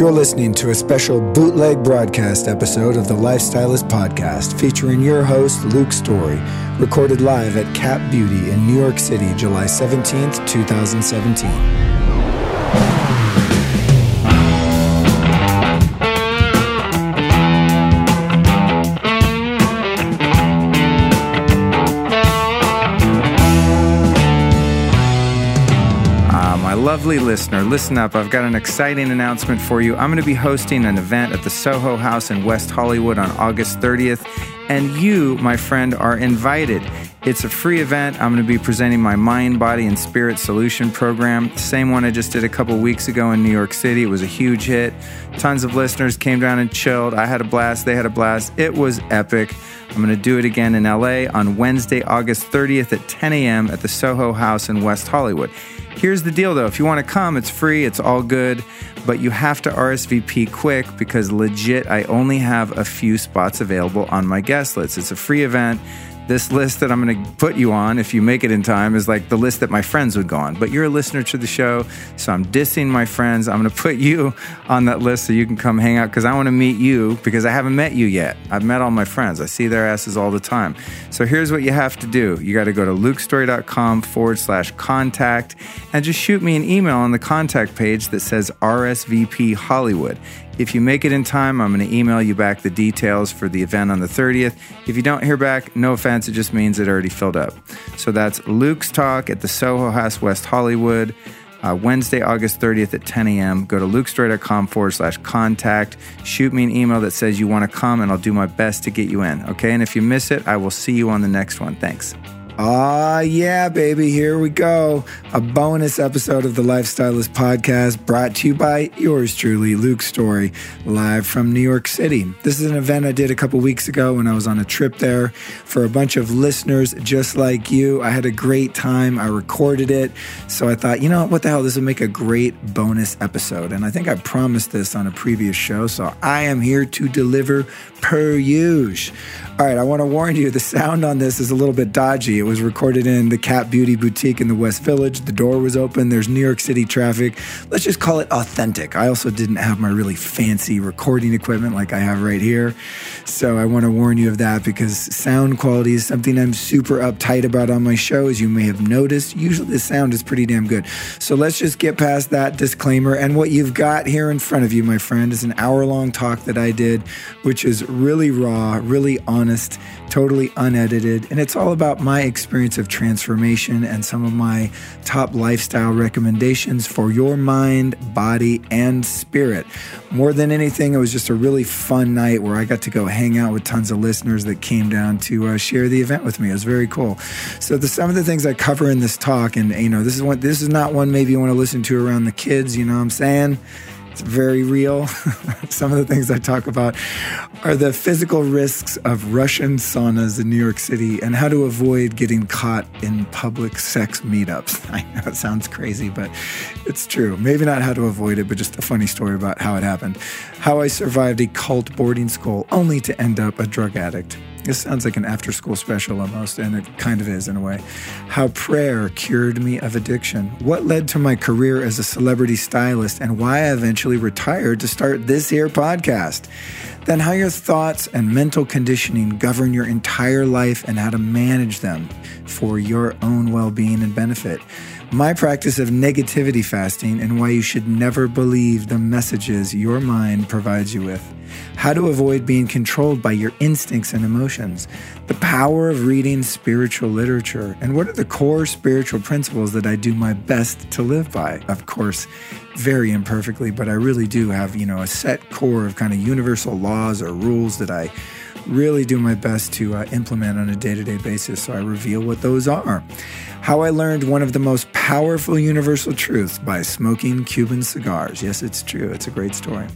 You're listening to a special bootleg broadcast episode of the Lifestylist Podcast featuring your host, Luke Story, recorded live at Cap Beauty in New York City, July 17th, 2017. Lovely listener, listen up. I've got an exciting announcement for you. I'm going to be hosting an event at the Soho House in West Hollywood on August 30th, and you, my friend, are invited. It's a free event. I'm going to be presenting my Mind, Body, and Spirit Solution program. Same one I just did a couple weeks ago in New York City. It was a huge hit. Tons of listeners came down and chilled. I had a blast. They had a blast. It was epic. I'm going to do it again in LA on Wednesday, August 30th at 10 a.m. at the Soho House in West Hollywood. Here's the deal though if you want to come, it's free, it's all good, but you have to RSVP quick because legit, I only have a few spots available on my guest list. It's a free event this list that I'm going to put you on, if you make it in time, is like the list that my friends would go on. But you're a listener to the show, so I'm dissing my friends. I'm going to put you on that list so you can come hang out because I want to meet you because I haven't met you yet. I've met all my friends, I see their asses all the time. So here's what you have to do you got to go to lukestory.com forward slash contact and just shoot me an email on the contact page that says RSVP Hollywood. If you make it in time, I'm going to email you back the details for the event on the 30th. If you don't hear back, no offense, it just means it already filled up. So that's Luke's Talk at the Soho House, West Hollywood. Uh, Wednesday, August 30th at 10 a.m. Go to lukestory.com forward slash contact. Shoot me an email that says you want to come, and I'll do my best to get you in. Okay. And if you miss it, I will see you on the next one. Thanks. Ah, yeah, baby, here we go. A bonus episode of the Lifestylist podcast brought to you by yours truly, Luke Story, live from New York City. This is an event I did a couple weeks ago when I was on a trip there for a bunch of listeners just like you. I had a great time. I recorded it. So I thought, you know, what the hell? This would make a great bonus episode. And I think I promised this on a previous show. So I am here to deliver per use. All right, I want to warn you the sound on this is a little bit dodgy. It was recorded in the Cap Beauty Boutique in the West Village. The door was open. There's New York City traffic. Let's just call it authentic. I also didn't have my really fancy recording equipment like I have right here. So I want to warn you of that because sound quality is something I'm super uptight about on my show, as you may have noticed. Usually the sound is pretty damn good. So let's just get past that disclaimer. And what you've got here in front of you, my friend, is an hour long talk that I did, which is really raw, really honest, totally unedited. And it's all about my experience of transformation and some of my top lifestyle recommendations for your mind, body, and spirit. More than anything, it was just a really fun night where I got to go hang out with tons of listeners that came down to uh, share the event with me. It was very cool. So the, some of the things I cover in this talk, and you know, this is one, this is not one maybe you want to listen to around the kids. You know what I'm saying? Very real. Some of the things I talk about are the physical risks of Russian saunas in New York City and how to avoid getting caught in public sex meetups. I know it sounds crazy, but it's true. Maybe not how to avoid it, but just a funny story about how it happened. How I survived a cult boarding school only to end up a drug addict. This sounds like an after school special almost, and it kind of is in a way. How prayer cured me of addiction. What led to my career as a celebrity stylist, and why I eventually retired to start this here podcast. Then, how your thoughts and mental conditioning govern your entire life and how to manage them for your own well being and benefit my practice of negativity fasting and why you should never believe the messages your mind provides you with, how to avoid being controlled by your instincts and emotions, the power of reading spiritual literature, and what are the core spiritual principles that I do my best to live by. Of course, very imperfectly, but I really do have, you know, a set core of kind of universal laws or rules that I really do my best to uh, implement on a day to day basis. So I reveal what those are. How I learned one of the most powerful universal truths by smoking Cuban cigars. Yes, it's true. It's a great story.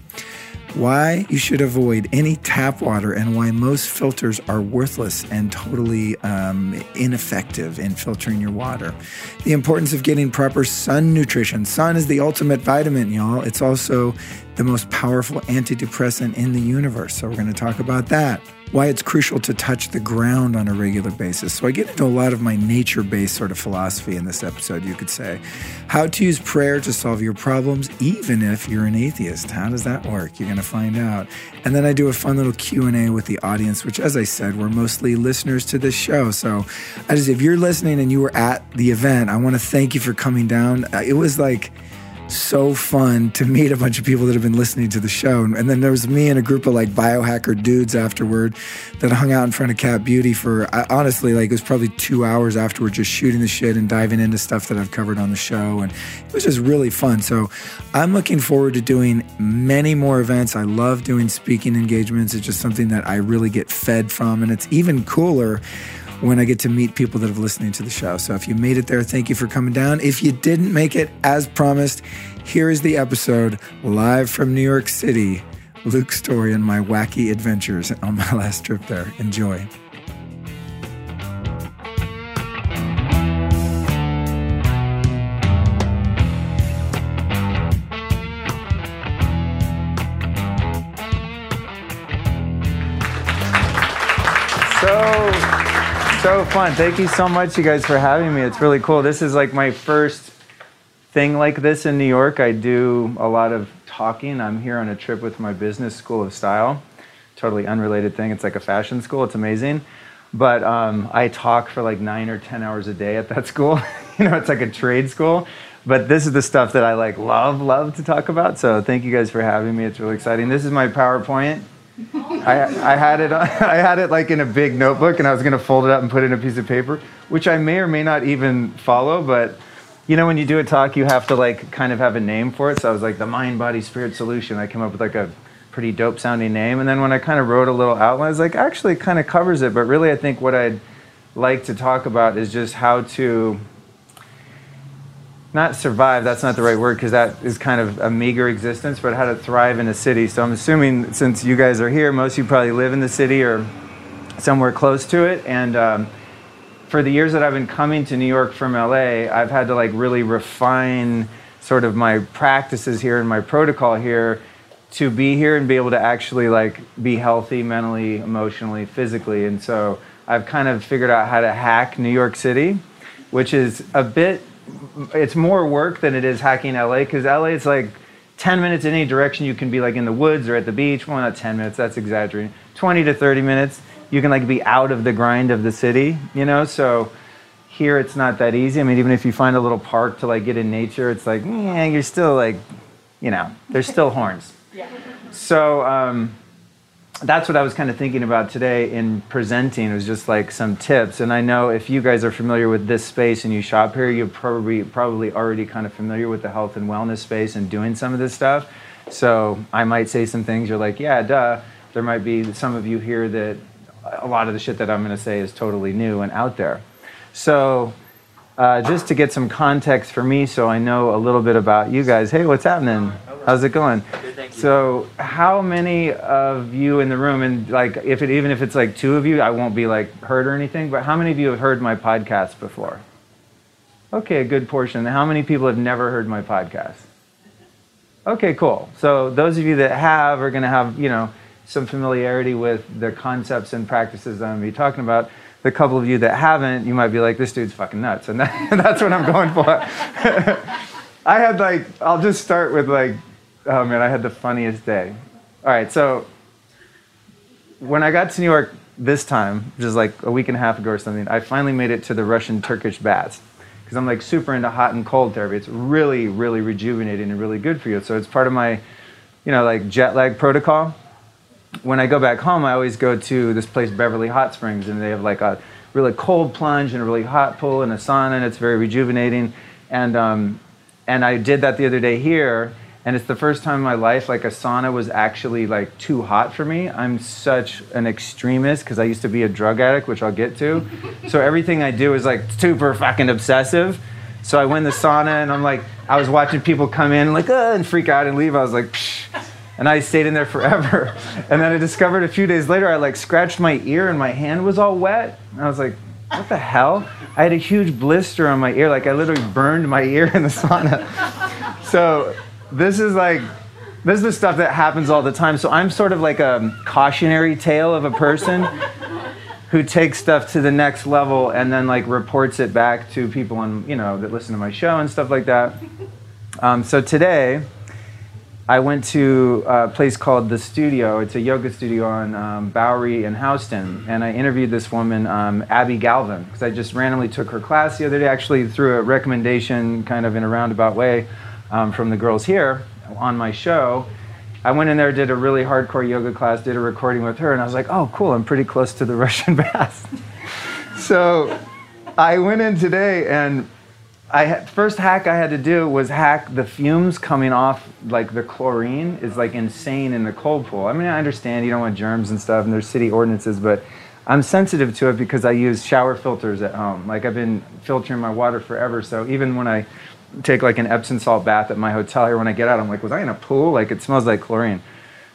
Why you should avoid any tap water and why most filters are worthless and totally um, ineffective in filtering your water. The importance of getting proper sun nutrition. Sun is the ultimate vitamin, y'all. It's also the most powerful antidepressant in the universe. So, we're going to talk about that. Why it's crucial to touch the ground on a regular basis. So, I get into a lot of my nature based sort of philosophy in this episode, you could say. How to use prayer to solve your problems, even if you're an atheist. How does that work? You're going to find out. And then I do a fun little Q&A with the audience, which, as I said, we're mostly listeners to this show. So, I just, if you're listening and you were at the event, I want to thank you for coming down. Uh, It was like, so fun to meet a bunch of people that have been listening to the show. And then there was me and a group of like biohacker dudes afterward that hung out in front of Cap Beauty for I, honestly, like it was probably two hours afterward, just shooting the shit and diving into stuff that I've covered on the show. And it was just really fun. So I'm looking forward to doing many more events. I love doing speaking engagements. It's just something that I really get fed from. And it's even cooler when I get to meet people that have listened to the show. So if you made it there, thank you for coming down. If you didn't make it, as promised, here is the episode live from New York City. Luke's story and my wacky adventures on my last trip there. Enjoy. So fun. Thank you so much, you guys, for having me. It's really cool. This is like my first thing like this in New York. I do a lot of talking. I'm here on a trip with my business school of style. Totally unrelated thing. It's like a fashion school. It's amazing. But um, I talk for like nine or 10 hours a day at that school. you know, it's like a trade school. But this is the stuff that I like love, love to talk about. So thank you guys for having me. It's really exciting. This is my PowerPoint. I, I had it I had it like in a big notebook and I was going to fold it up and put it in a piece of paper, which I may or may not even follow, but you know when you do a talk you have to like kind of have a name for it. So I was like the mind body spirit solution. I came up with like a pretty dope sounding name and then when I kind of wrote a little outline I was like actually it kind of covers it, but really I think what I'd like to talk about is just how to not survive that's not the right word because that is kind of a meager existence but how to thrive in a city. So i'm assuming since you guys are here most of you probably live in the city or somewhere close to it. And um, for the years that i've been coming to new york from la i've had to like really refine sort of my practices here and my protocol here to be here and be able to actually like be healthy mentally emotionally physically. And so i've kind of figured out how to hack new york city which is a bit it's more work than it is hacking LA because LA is like 10 minutes in any direction. You can be like in the woods or at the beach. Well, not 10 minutes, that's exaggerating. 20 to 30 minutes, you can like be out of the grind of the city, you know? So here it's not that easy. I mean, even if you find a little park to like get in nature, it's like, yeah, you're still like, you know, there's still horns. Yeah. So, um, that's what I was kind of thinking about today in presenting It was just like some tips. And I know if you guys are familiar with this space and you shop here, you're probably probably already kind of familiar with the health and wellness space and doing some of this stuff. So I might say some things you're like, yeah, duh. There might be some of you here that a lot of the shit that I'm going to say is totally new and out there. So uh, just to get some context for me, so I know a little bit about you guys. Hey, what's happening? How's it going? So, how many of you in the room, and like, if it even if it's like two of you, I won't be like hurt or anything. But how many of you have heard my podcast before? Okay, a good portion. How many people have never heard my podcast? Okay, cool. So those of you that have are going to have you know some familiarity with the concepts and practices that I'm going to be talking about. The couple of you that haven't, you might be like, this dude's fucking nuts, and that, that's what I'm going for. I had like, I'll just start with like Oh man, I had the funniest day. All right, so when I got to New York this time, which is like a week and a half ago or something, I finally made it to the Russian Turkish baths because I'm like super into hot and cold therapy. It's really, really rejuvenating and really good for you. So it's part of my, you know, like jet lag protocol. When I go back home, I always go to this place, Beverly Hot Springs, and they have like a really cold plunge and a really hot pool and a sauna, and it's very rejuvenating. And um, and I did that the other day here and it's the first time in my life like a sauna was actually like too hot for me. I'm such an extremist because i used to be a drug addict which i'll get to. So everything i do is like super fucking obsessive. So i went in the sauna and i'm like i was watching people come in like uh, and freak out and leave. I was like Psh. and i stayed in there forever. And then i discovered a few days later i like scratched my ear and my hand was all wet. And i was like what the hell? I had a huge blister on my ear. Like i literally burned my ear in the sauna. So this is like this is the stuff that happens all the time. So I'm sort of like a cautionary tale of a person who takes stuff to the next level and then like reports it back to people on you know that listen to my show and stuff like that. Um, so today, I went to a place called The Studio. It's a yoga studio on um, Bowery in Houston. And I interviewed this woman, um, Abby Galvin, because I just randomly took her class the other day, actually through a recommendation kind of in a roundabout way um, from the girls here on my show. I went in there, did a really hardcore yoga class, did a recording with her, and I was like, oh, cool, I'm pretty close to the Russian bath. so I went in today, and I first hack I had to do was hack the fumes coming off, like the chlorine is like insane in the cold pool. I mean, I understand you don't want germs and stuff, and there's city ordinances, but I'm sensitive to it because I use shower filters at home. Like I've been filtering my water forever, so even when I take like an Epsom salt bath at my hotel here. When I get out, I'm like, was I in a pool? Like it smells like chlorine.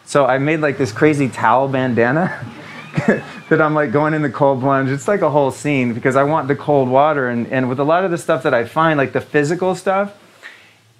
So I made like this crazy towel bandana that I'm like going in the cold plunge. It's like a whole scene because I want the cold water. And, and with a lot of the stuff that I find, like the physical stuff,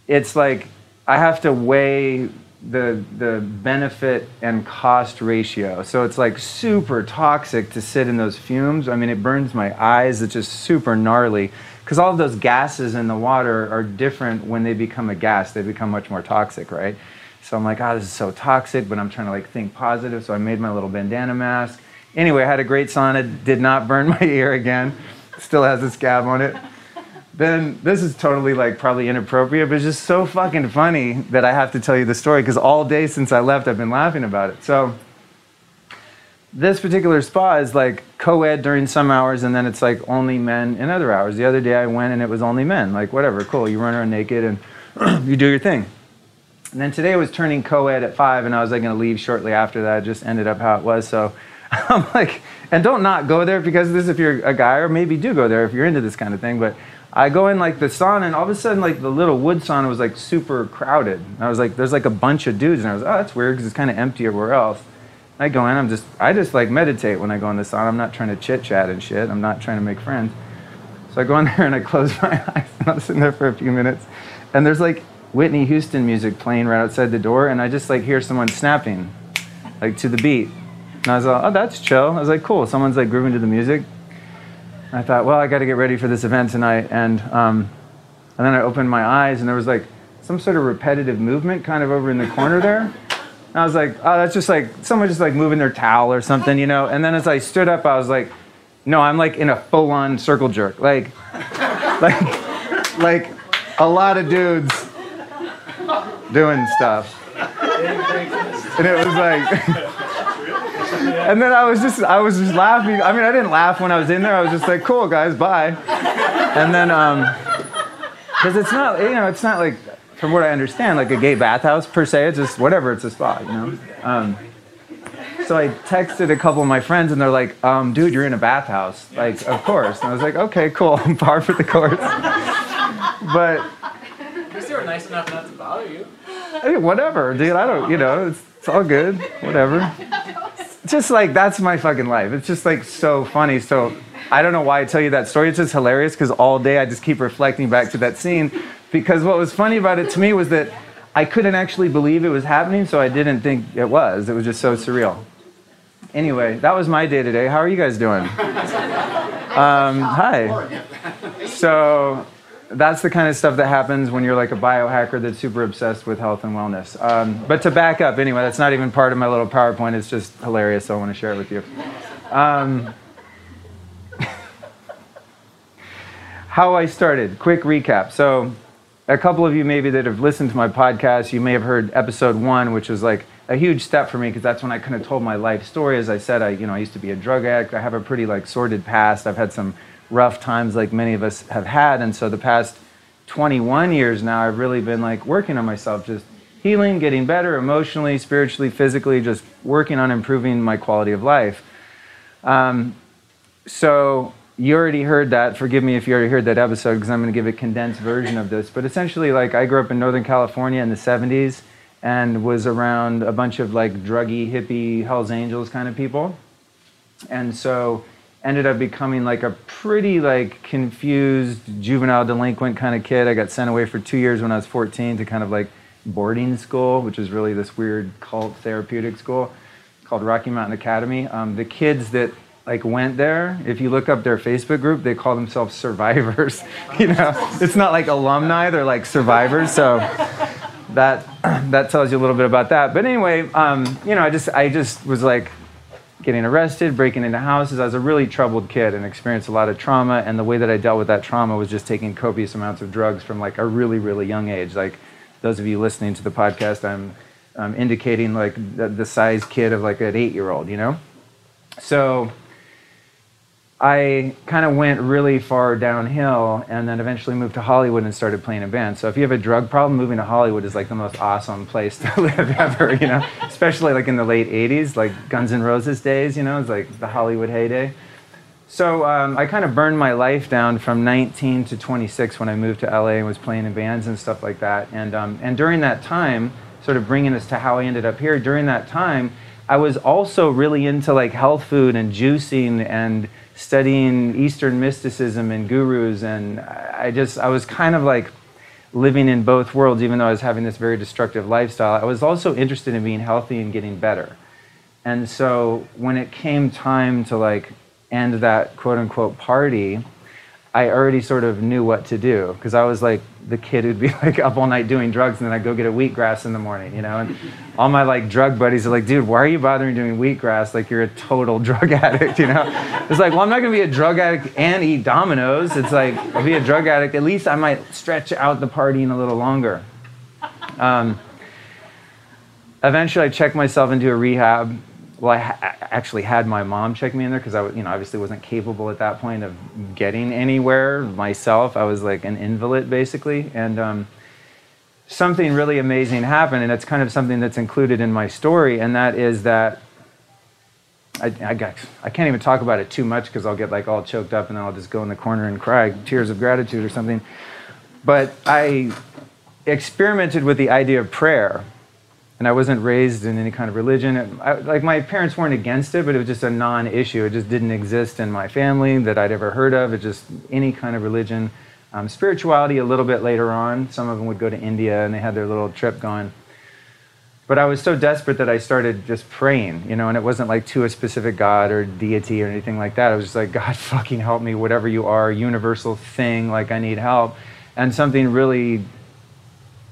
it's like I have to weigh the the benefit and cost ratio. So it's like super toxic to sit in those fumes. I mean, it burns my eyes. It's just super gnarly because all of those gases in the water are different when they become a gas. They become much more toxic, right? So I'm like, oh, this is so toxic, but I'm trying to like think positive. So I made my little bandana mask. Anyway, I had a great sauna, did not burn my ear again. Still has a scab on it. Then this is totally like probably inappropriate, but it's just so fucking funny that I have to tell you the story because all day since I left, I've been laughing about it. So this particular spa is like co-ed during some hours and then it's like only men in other hours. The other day i went and it was only men. Like whatever cool. You run around naked and you do your thing. And then today was turning co-ed at five and i was like going to leave shortly after that. It just ended up how it was. So i'm like and don't not go there because this if you're a guy or maybe do go there if you're into this kind of thing but i go in like the sauna and all of a sudden like the little wood sauna was like super crowded. And i was like there's like a bunch of dudes and i was oh that's weird because it's kind of empty everywhere else I go in, I'm just, I just like meditate when I go in the sauna. I'm not trying to chit chat and shit. I'm not trying to make friends. So I go in there and I close my eyes and I'm sitting there for a few minutes. And there's like Whitney Houston music playing right outside the door. And I just like hear someone snapping, like to the beat. And I was like, oh, that's chill. I was like, cool. Someone's like grooving to the music. I thought, well, I got to get ready for this event tonight. And, um, and then I opened my eyes and there was like some sort of repetitive movement kind of over in the corner there. I was like, oh, that's just like someone just like moving their towel or something, you know. And then as I stood up, I was like, no, I'm like in a full-on circle jerk, like, like, like a lot of dudes doing stuff. And it was like, and then I was just, I was just laughing. I mean, I didn't laugh when I was in there. I was just like, cool, guys, bye. And then, um, because it's not, you know, it's not like from what I understand, like a gay bathhouse per se. It's just whatever. It's a spot, you know. Um, so I texted a couple of my friends, and they're like, um, "Dude, you're in a bathhouse." Like, of course. And I was like, "Okay, cool. I'm par for the course." but at least they were nice enough not to bother you. Hey, whatever, dude. I don't. You know, it's, it's all good. Whatever. Just like that's my fucking life. It's just like so funny. So I don't know why I tell you that story. It's just hilarious because all day I just keep reflecting back to that scene because what was funny about it to me was that I couldn't actually believe it was happening, so I didn't think it was. It was just so surreal. Anyway, that was my day today. How are you guys doing? Um, hi. So that's the kind of stuff that happens when you're like a biohacker that's super obsessed with health and wellness. Um, but to back up, anyway, that's not even part of my little PowerPoint. It's just hilarious, so I want to share it with you. Um, how I started, quick recap. So a couple of you maybe that have listened to my podcast, you may have heard episode one, which was like a huge step for me because that's when I kind of told my life story. As I said, I you know I used to be a drug addict. I have a pretty like sordid past. I've had some rough times like many of us have had, and so the past 21 years now, I've really been like working on myself, just healing, getting better emotionally, spiritually, physically, just working on improving my quality of life. Um, so you already heard that. Forgive me if you already heard that episode because I'm going to give a condensed version of this. But essentially, like I grew up in Northern California in the 70s and was around a bunch of like druggy, hippie, Hell's Angels kind of people. And so ended up becoming like a pretty like confused juvenile delinquent kind of kid. I got sent away for two years when I was 14 to kind of like boarding school, which is really this weird cult therapeutic school called Rocky Mountain Academy. Um, the kids that like went there, if you look up their Facebook group, they call themselves survivors. you know, it's not like alumni; they're like survivors. So that that tells you a little bit about that. But anyway, um, you know, I just I just was like getting arrested, breaking into houses. I was a really troubled kid and experienced a lot of trauma. And the way that I dealt with that trauma was just taking copious amounts of drugs from like a really really young age. Like those of you listening to the podcast, I'm um, indicating like the, the size kid of like an eight year old, you know? So I kind of went really far downhill and then eventually moved to Hollywood and started playing in bands. So if you have a drug problem, moving to Hollywood is like the most awesome place to live ever, you know? Especially like in the late 80s, like Guns N' Roses days, you know? It's like the Hollywood heyday. So um, I kind of burned my life down from 19 to 26 when I moved to LA and was playing in bands and stuff like that. And, um, and during that time, sort of bringing us to how I ended up here, during that time, I was also really into like health food and juicing and studying Eastern mysticism and gurus. And I just, I was kind of like living in both worlds, even though I was having this very destructive lifestyle. I was also interested in being healthy and getting better. And so when it came time to like end that quote unquote party, I already sort of knew what to do because I was like the kid who'd be like up all night doing drugs and then I'd go get a wheatgrass in the morning, you know. And all my like drug buddies are like, dude, why are you bothering doing wheatgrass? Like you're a total drug addict, you know. It's like, well, I'm not gonna be a drug addict and eat Domino's. It's like I'll be a drug addict. At least I might stretch out the partying a little longer. Um, eventually, I checked myself into a rehab well, I ha- actually had my mom check me in there because I, you know, obviously wasn't capable at that point of getting anywhere myself. I was like an invalid basically, and um, something really amazing happened, and it's kind of something that's included in my story, and that is that I, I, got, I can't even talk about it too much because I'll get like all choked up, and then I'll just go in the corner and cry tears of gratitude or something. But I experimented with the idea of prayer and I wasn't raised in any kind of religion. I, like my parents weren't against it, but it was just a non-issue. It just didn't exist in my family that I'd ever heard of. It just any kind of religion, um, spirituality. A little bit later on, some of them would go to India and they had their little trip going. But I was so desperate that I started just praying, you know, and it wasn't like to a specific God or deity or anything like that. I was just like, God, fucking help me, whatever you are, universal thing, like I need help. And something really,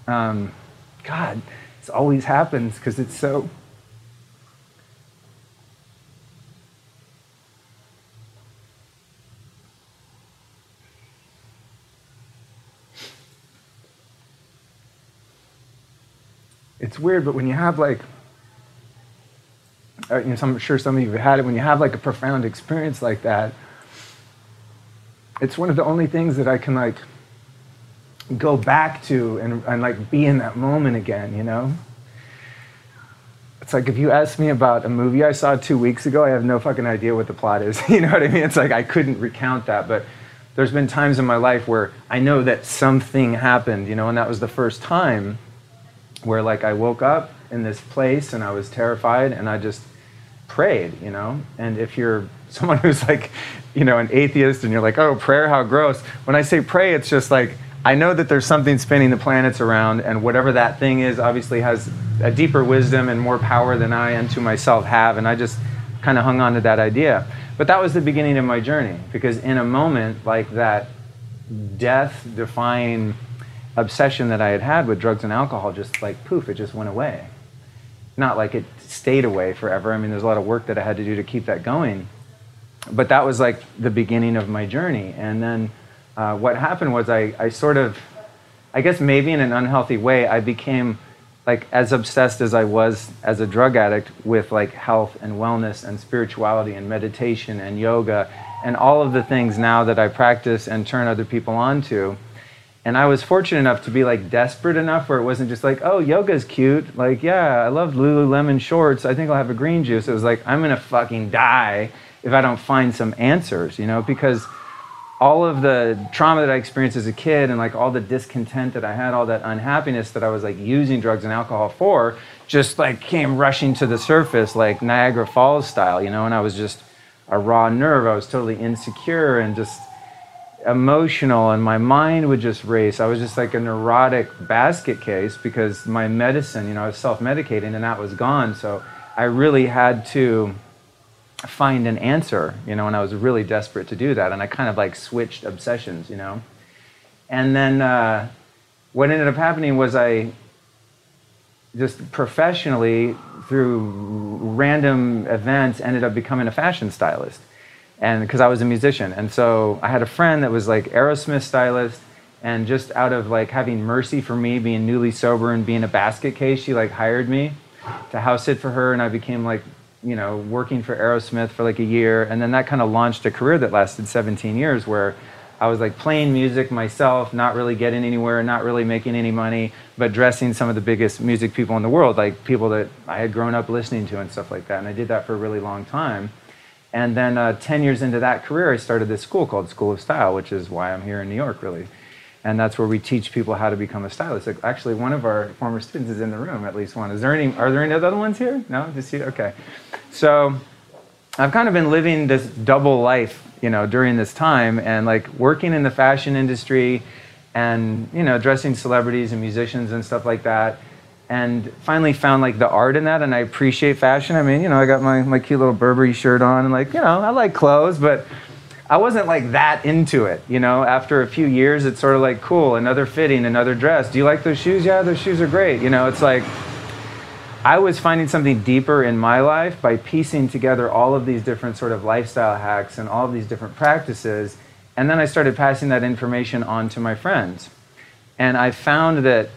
um, God, always happens because it's so. It's weird, but when you have like, uh, you know, I'm sure some of you have had it, when you have like a profound experience like that, it's one of the only things that I can like go back to and, and like be in that moment again, you know? It's like if you ask me about a movie I saw two weeks ago, I have no fucking idea what the plot is. you know what I mean? It's like I couldn't recount that, but there's been times in my life where I know that something happened, you know, and that was the first time where like I woke up in this place and I was terrified and I just prayed, you know? And if you're someone who's like, you know, an atheist and you're like, oh, prayer, how gross. When I say pray, it's just like, I know that there's something spinning the planets around, and whatever that thing is obviously has a deeper wisdom and more power than I unto myself have. And I just kind of hung on to that idea. But that was the beginning of my journey, because in a moment like that death defying obsession that I had had with drugs and alcohol, just like poof, it just went away. Not like it stayed away forever. I mean, there's a lot of work that I had to do to keep that going. But that was like the beginning of my journey. And then uh, what happened was I, I sort of, I guess maybe in an unhealthy way, I became like as obsessed as I was as a drug addict with like health and wellness and spirituality and meditation and yoga and all of the things now that I practice and turn other people on to. And I was fortunate enough to be like desperate enough where it wasn't just like, oh, yoga's cute. Like, yeah, I love Lululemon shorts. I think I'll have a green juice. It was like, I'm gonna fucking die if I don't find some answers, you know, because all of the trauma that I experienced as a kid and like all the discontent that I had, all that unhappiness that I was like using drugs and alcohol for, just like came rushing to the surface like Niagara Falls style, you know, and I was just a raw nerve. I was totally insecure and just emotional and my mind would just race. I was just like a neurotic basket case because my medicine, you know, I was self medicating and that was gone. So I really had to find an answer, you know, and I was really desperate to do that. And I kind of like switched obsessions, you know. And then uh, what ended up happening was I just professionally, through random events, ended up becoming a fashion stylist. And because I was a musician. And so I had a friend that was like Aerosmith stylist. And just out of like having mercy for me being newly sober and being a basket case, she like hired me to house sit for her. And I became like you know, working for Aerosmith for like a year, and then that kind of launched a career that lasted 17 years where I was like playing music myself, not really getting anywhere, not really making any money, but dressing some of the biggest music people in the world, like people that I had grown up listening to and stuff like that. And I did that for a really long time. And then uh, 10 years into that career, I started this school called School of Style, which is why I'm here in New York, really and that's where we teach people how to become a stylist. Like, actually, one of our former students is in the room, at least one. Is there any? Are there any other ones here? No, just you. Okay, so I've kind of been living this double life, you know, during this time, and like working in the fashion industry, and you know, dressing celebrities and musicians and stuff like that. And finally found like the art in that, and I appreciate fashion. I mean, you know, I got my, my cute little Burberry shirt on, and like, you know, I like clothes, but I wasn't like that into it, you know. After a few years, it's sort of like cool, another fitting, another dress. Do you like those shoes? Yeah, those shoes are great. You know, it's like I was finding something deeper in my life by piecing together all of these different sort of lifestyle hacks and all of these different practices, and then I started passing that information on to my friends. And I found that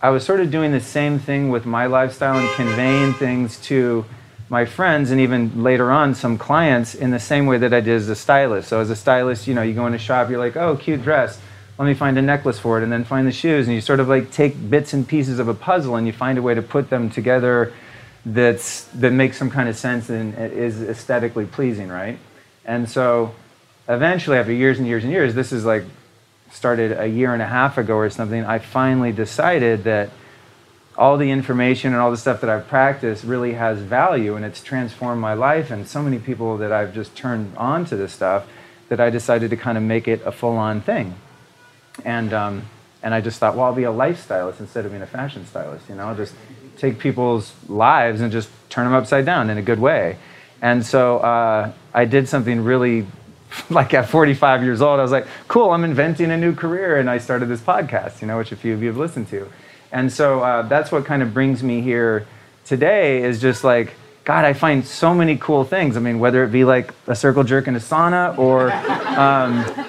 I was sort of doing the same thing with my lifestyle and conveying things to my friends and even later on some clients in the same way that I did as a stylist. So as a stylist, you know, you go in a shop, you're like, oh, cute dress. Let me find a necklace for it, and then find the shoes, and you sort of like take bits and pieces of a puzzle, and you find a way to put them together that's that makes some kind of sense and is aesthetically pleasing, right? And so, eventually, after years and years and years, this is like started a year and a half ago or something. I finally decided that all the information and all the stuff that I've practiced really has value and it's transformed my life and so many people that I've just turned on to this stuff that I decided to kind of make it a full on thing. And, um, and I just thought, well, I'll be a lifestylist instead of being a fashion stylist. You know, I'll just take people's lives and just turn them upside down in a good way. And so uh, I did something really, like at 45 years old, I was like, cool, I'm inventing a new career. And I started this podcast, you know, which a few of you have listened to. And so uh, that's what kind of brings me here today is just like, God, I find so many cool things. I mean, whether it be like a circle jerk in a sauna or, um,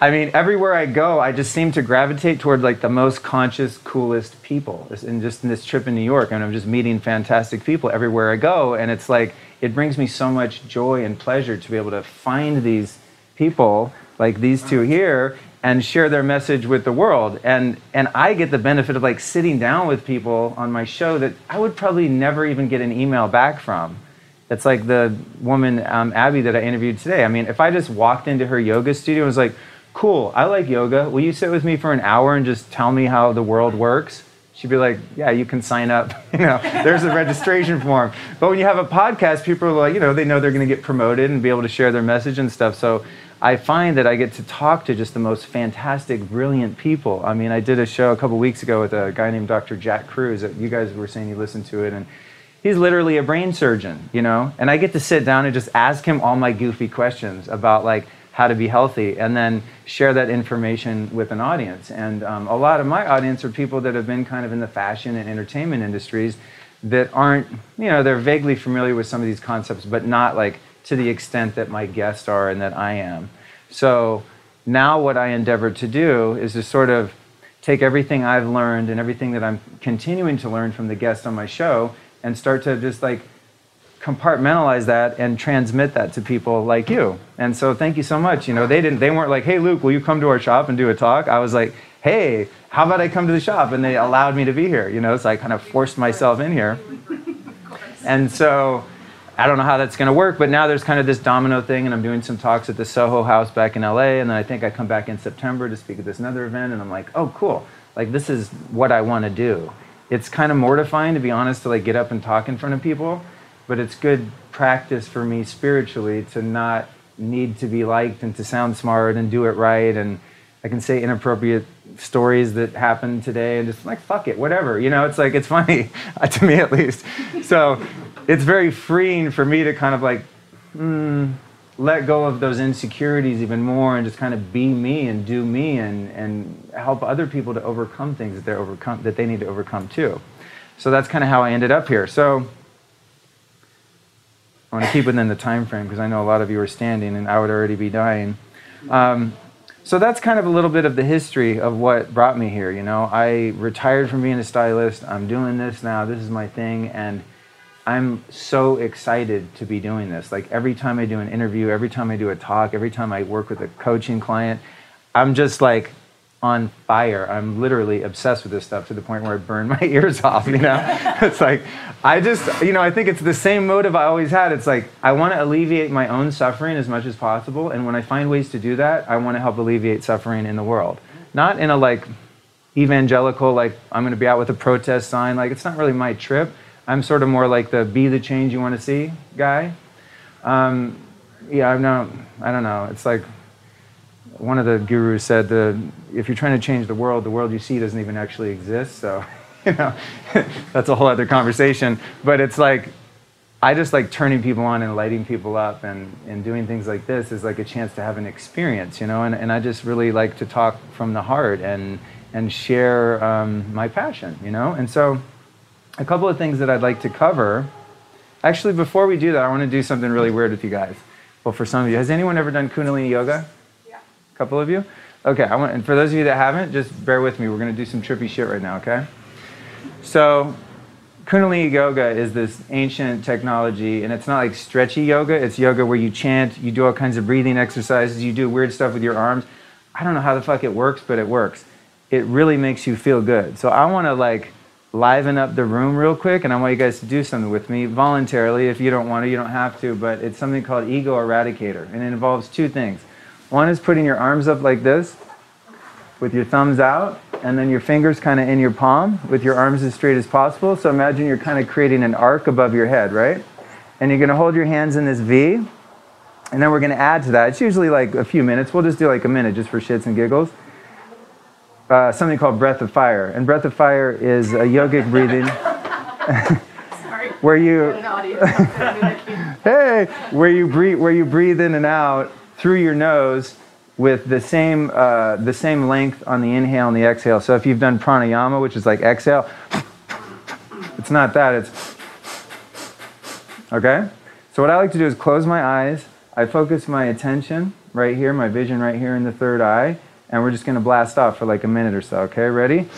I mean, everywhere I go, I just seem to gravitate toward like the most conscious, coolest people. And just in this trip in New York, and I'm just meeting fantastic people everywhere I go. And it's like, it brings me so much joy and pleasure to be able to find these people like these two here and share their message with the world. And, and I get the benefit of like sitting down with people on my show that I would probably never even get an email back from. It's like the woman, um, Abby, that I interviewed today. I mean, if I just walked into her yoga studio and was like, cool, I like yoga. Will you sit with me for an hour and just tell me how the world works? She'd be like, yeah, you can sign up. you know, there's a registration form. But when you have a podcast, people are like, you know, they know they're going to get promoted and be able to share their message and stuff. So I find that I get to talk to just the most fantastic, brilliant people. I mean, I did a show a couple weeks ago with a guy named Dr. Jack Kruse. that you guys were saying you listened to it, and he's literally a brain surgeon, you know? And I get to sit down and just ask him all my goofy questions about like how to be healthy and then share that information with an audience. And um, a lot of my audience are people that have been kind of in the fashion and entertainment industries that aren't, you know, they're vaguely familiar with some of these concepts, but not like to the extent that my guests are and that I am. So now what I endeavor to do is to sort of take everything I've learned and everything that I'm continuing to learn from the guests on my show and start to just like compartmentalize that and transmit that to people like you. And so thank you so much. You know, they didn't they weren't like, "Hey Luke, will you come to our shop and do a talk?" I was like, "Hey, how about I come to the shop?" And they allowed me to be here, you know, so I kind of forced myself in here. And so I don't know how that's going to work, but now there's kind of this domino thing, and I'm doing some talks at the Soho House back in LA, and then I think I come back in September to speak at this another event, and I'm like, oh, cool. Like, this is what I want to do. It's kind of mortifying, to be honest, to like get up and talk in front of people, but it's good practice for me spiritually to not need to be liked and to sound smart and do it right. And I can say inappropriate stories that happened today and just like, fuck it, whatever. You know, it's like, it's funny, to me at least. So it's very freeing for me to kind of like, mm, let go of those insecurities even more and just kind of be me and do me and, and help other people to overcome things that, they're overcome, that they need to overcome too. So that's kind of how I ended up here. So I want to keep within the time frame because I know a lot of you are standing and I would already be dying. Um, so that's kind of a little bit of the history of what brought me here. You know, I retired from being a stylist. I'm doing this now. This is my thing, and I'm so excited to be doing this. Like every time I do an interview, every time I do a talk, every time I work with a coaching client, I'm just like on fire. I'm literally obsessed with this stuff to the point where I burn my ears off, you know? it's like, I just, you know, I think it's the same motive I always had. It's like, I want to alleviate my own suffering as much as possible. And when I find ways to do that, I want to help alleviate suffering in the world. Not in a like evangelical, like, I'm going to be out with a protest sign. Like, it's not really my trip. I'm sort of more like the be the change you want to see guy. Um, yeah, I'm not, I don't know. It's like, one of the gurus said the if you're trying to change the world, the world you see doesn't even actually exist. So, you know, that's a whole other conversation. But it's like I just like turning people on and lighting people up and, and doing things like this is like a chance to have an experience, you know, and, and I just really like to talk from the heart and and share um, my passion, you know? And so a couple of things that I'd like to cover. Actually, before we do that, I want to do something really weird with you guys. Well, for some of you, has anyone ever done Kundalini yoga? A couple of you? Okay, I want, and for those of you that haven't, just bear with me. We're going to do some trippy shit right now, okay? So, Kundalini yoga is this ancient technology, and it's not like stretchy yoga. It's yoga where you chant, you do all kinds of breathing exercises, you do weird stuff with your arms. I don't know how the fuck it works, but it works. It really makes you feel good. So, I want to like liven up the room real quick, and I want you guys to do something with me voluntarily. If you don't want to, you don't have to, but it's something called Ego Eradicator, and it involves two things. One is putting your arms up like this with your thumbs out and then your fingers kind of in your palm with your arms as straight as possible. So imagine you're kind of creating an arc above your head, right? And you're going to hold your hands in this V. And then we're going to add to that. It's usually like a few minutes. We'll just do like a minute just for shits and giggles. Uh, something called breath of fire. And breath of fire is a yogic breathing. Sorry. Where you hey where you breathe where you breathe in and out through your nose with the same, uh, the same length on the inhale and the exhale. So if you've done pranayama, which is like exhale, it's not that, it's okay? So what I like to do is close my eyes. I focus my attention right here, my vision right here in the third eye, and we're just to blast off for like a minute or so. Okay, ready?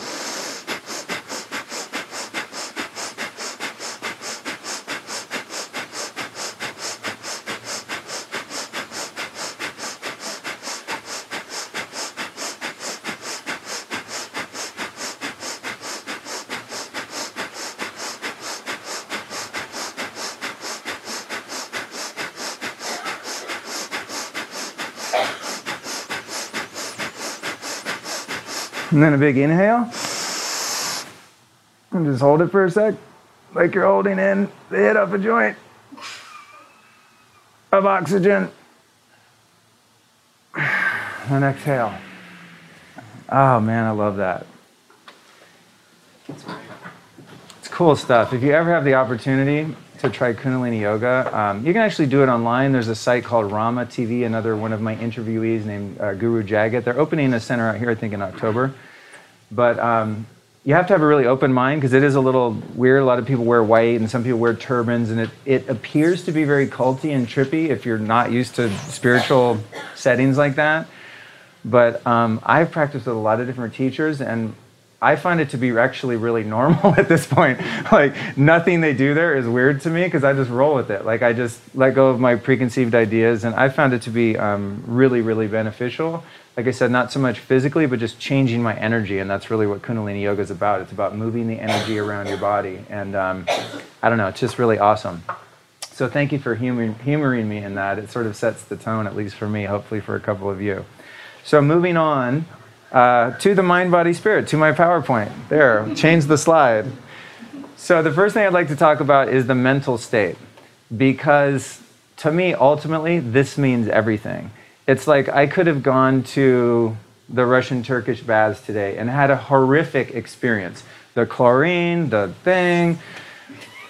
And then a big inhale. And just hold it for a sec, like you're holding in the head of a joint of oxygen. And exhale. Oh man, I love that. It's cool stuff. If you ever have the opportunity to try Kundalini Yoga, um, you can actually do it online. There's a site called Rama TV, another one of my interviewees named uh, Guru Jagat. They're opening a center out here, I think, in October. But um, you have to have a really open mind because it is a little weird. A lot of people wear white and some people wear turbans, and it, it appears to be very culty and trippy if you're not used to spiritual settings like that. But um, I've practiced with a lot of different teachers, and I find it to be actually really normal at this point. like nothing they do there is weird to me because I just roll with it. Like I just let go of my preconceived ideas, and I found it to be um, really, really beneficial like I said, not so much physically, but just changing my energy. And that's really what Kundalini Yoga is about. It's about moving the energy around your body. And um, I don't know, it's just really awesome. So thank you for humor- humoring me in that. It sort of sets the tone, at least for me, hopefully for a couple of you. So moving on uh, to the mind, body, spirit, to my PowerPoint. There, change the slide. So the first thing I'd like to talk about is the mental state. Because to me, ultimately, this means everything. It's like I could have gone to the Russian Turkish baths today and had a horrific experience. The chlorine, the thing.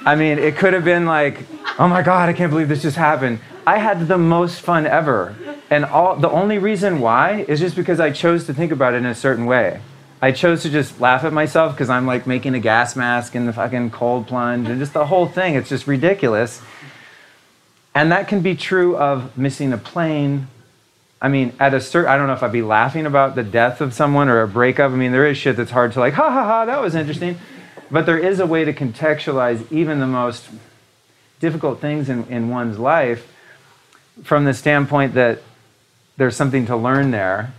I mean, it could have been like, oh my God, I can't believe this just happened. I had the most fun ever. And all, the only reason why is just because I chose to think about it in a certain way. I chose to just laugh at myself because I'm like making a gas mask in the fucking cold plunge and just the whole thing. It's just ridiculous. And that can be true of missing a plane. I mean, at a certain, I don't know if I'd be laughing about the death of someone or a breakup. I mean, there is shit that's hard to like, ha ha ha, that was interesting. But there is a way to contextualize even the most difficult things in, in one's life from the standpoint that there's something to learn there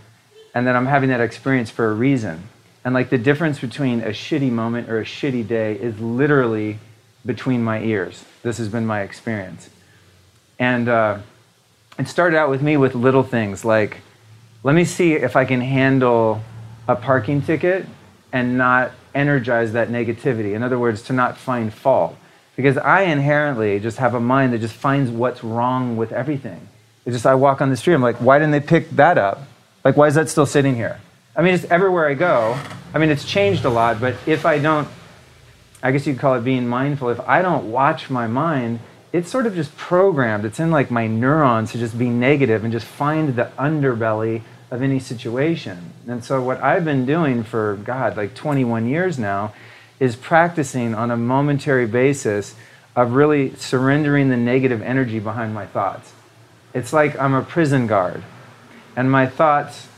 and that I'm having that experience for a reason. And like the difference between a shitty moment or a shitty day is literally between my ears. This has been my experience. And uh, it started out with me with little things like, let me see if I can handle a parking ticket and not energize that negativity. In other words, to not find fault. Because I inherently just have a mind that just finds what's wrong with everything. It's just I walk on the street, I'm like, why didn't they pick that up? Like, why is that still sitting here? I mean, it's everywhere I go. I mean, it's changed a lot, but if I don't, I guess you could call it being mindful, if I don't watch my mind, it's sort of just programmed. It's in like my neurons to just be negative and just find the underbelly of any situation. And so, what I've been doing for, God, like 21 years now is practicing on a momentary basis of really surrendering the negative energy behind my thoughts. It's like I'm a prison guard and my thoughts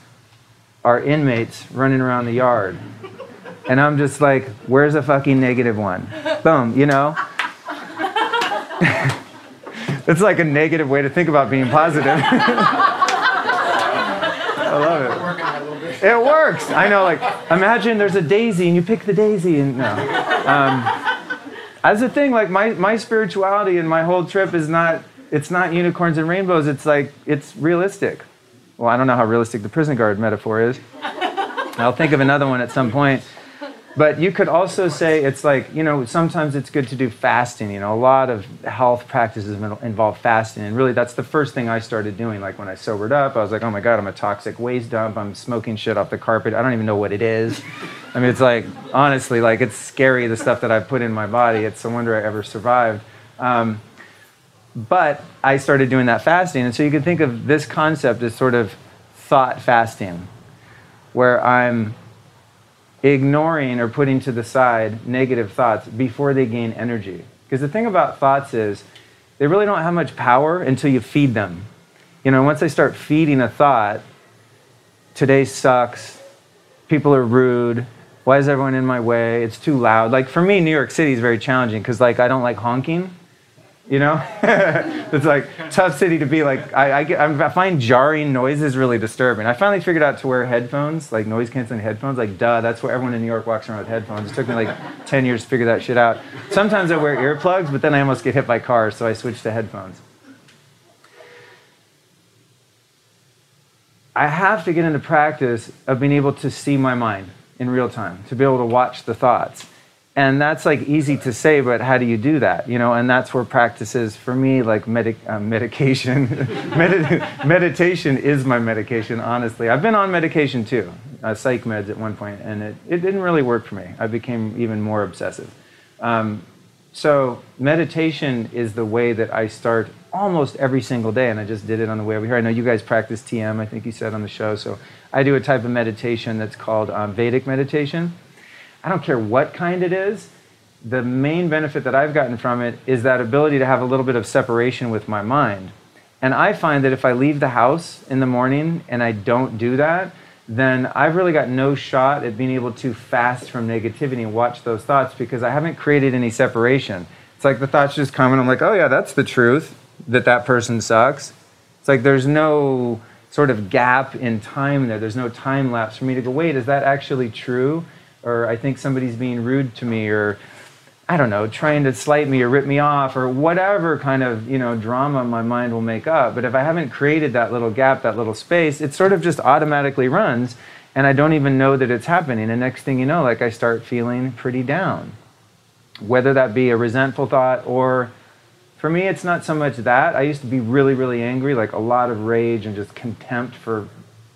are inmates running around the yard. And I'm just like, where's the fucking negative one? Boom, you know? it's like a negative way to think about being positive. I love it. It works. I know, like, imagine there's a daisy and you pick the daisy and no. Um, as a thing, like my, my spirituality and my whole trip is not, it's not unicorns and rainbows. It's like, it's realistic. Well, I don't know how realistic the prison guard metaphor is. I'll think of another one at some point. But you could also say it's like, you know, sometimes it's good to do fasting. You know, a lot of health practices involve fasting. And really, that's the first thing I started doing. Like when I sobered up, I was like, oh my God, I'm a toxic waste dump. I'm smoking shit off the carpet. I don't even know what it is. I mean, it's like, honestly, like it's scary the stuff that I've put in my body. It's a wonder I ever survived. Um, but I started doing that fasting. And so you can think of this concept as sort of thought fasting, where I'm ignoring or putting to the side negative thoughts before they gain energy. Because the thing about thoughts is they really don't have much power until you feed them. You know, once they start feeding a thought, today sucks, people are rude, why is everyone in my way? It's too loud. Like for me, New York City is very challenging because like I don't like honking you know? It's like tough city to be like I, I, get, I, find jarring noises really disturbing. I finally figured out to wear headphones like noise canceling headphones like duh that's why everyone in new york walks around with headphones. It took me like 10 years to figure that shit out. Sometimes i wear earplugs but then i almost get hit by cars so i switched to headphones. I have to get into practice of being able to see my mind in real time to be able to watch the thoughts and that's like easy to say but how do you do that you know? And that's where practices for me like medic, uh, medication. Medi- meditation is my medication honestly. I've been on medication too uh, psych meds at one point and it, it didn't really work for me. I became even more obsessive. Um, so meditation is the way that i start almost every single day and i just did it on the way over here. I know you guys practice tm i think you said on the show so i do a type of meditation that's called um, vedic meditation I don't care what kind it is. The main benefit that I've gotten from it is that ability to have a little bit of separation with my mind. And I find that if I leave the house in the morning and I don't do that, then I've really got no shot at being able to fast from negativity and watch those thoughts because I haven't created any separation. It's like the thoughts just come and I'm like, oh yeah, that's the truth that that person sucks. It's like there's no sort of gap in time there. There's no time lapse for me to go, wait, is that actually true? Or I think somebody's being rude to me, or I don't know, trying to slight me or rip me off, or whatever kind of you know drama my mind will make up. But if I haven't created that little gap, that little space, it sort of just automatically runs, and I don't even know that it's happening. And next thing you know, like I start feeling pretty down, whether that be a resentful thought or For me, it's not so much that. I used to be really, really angry, like a lot of rage and just contempt for,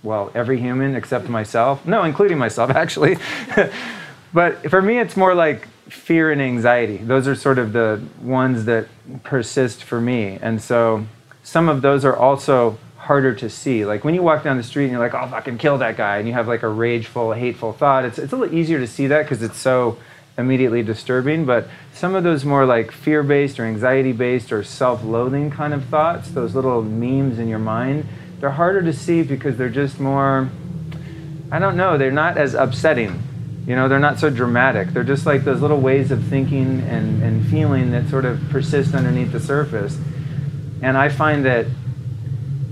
well, every human except myself. No, including myself, actually. but for me, it's more like fear and anxiety. Those are sort of the ones that persist for me. And so some of those are also harder to see. Like when you walk down the street and you're like, oh, fucking kill that guy, and you have like a rageful, hateful thought, it's, it's a little easier to see that because it's so immediately disturbing. But some of those more like fear based or anxiety based or self loathing kind of thoughts, those little memes in your mind, they're harder to see because they're just more, I don't know, they're not as upsetting. You know, they're not so dramatic. They're just like those little ways of thinking and, and feeling that sort of persist underneath the surface. And I find that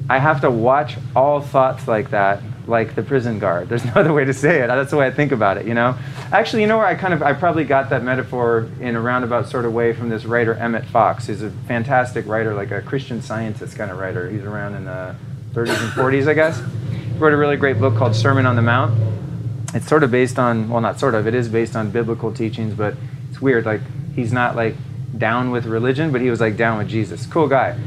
I have to watch all thoughts like that, like the prison guard. There's no other way to say it. That's the way I think about it, you know? Actually, you know where I kind of, I probably got that metaphor in a roundabout sort of way from this writer, Emmett Fox. He's a fantastic writer, like a Christian scientist kind of writer. He's around in the 30s and 40s, I guess. He wrote a really great book called Sermon on the Mount. It's sort of based on, well, not sort of, it is based on biblical teachings, but it's weird. Like, he's not like down with religion, but he was like down with Jesus. Cool guy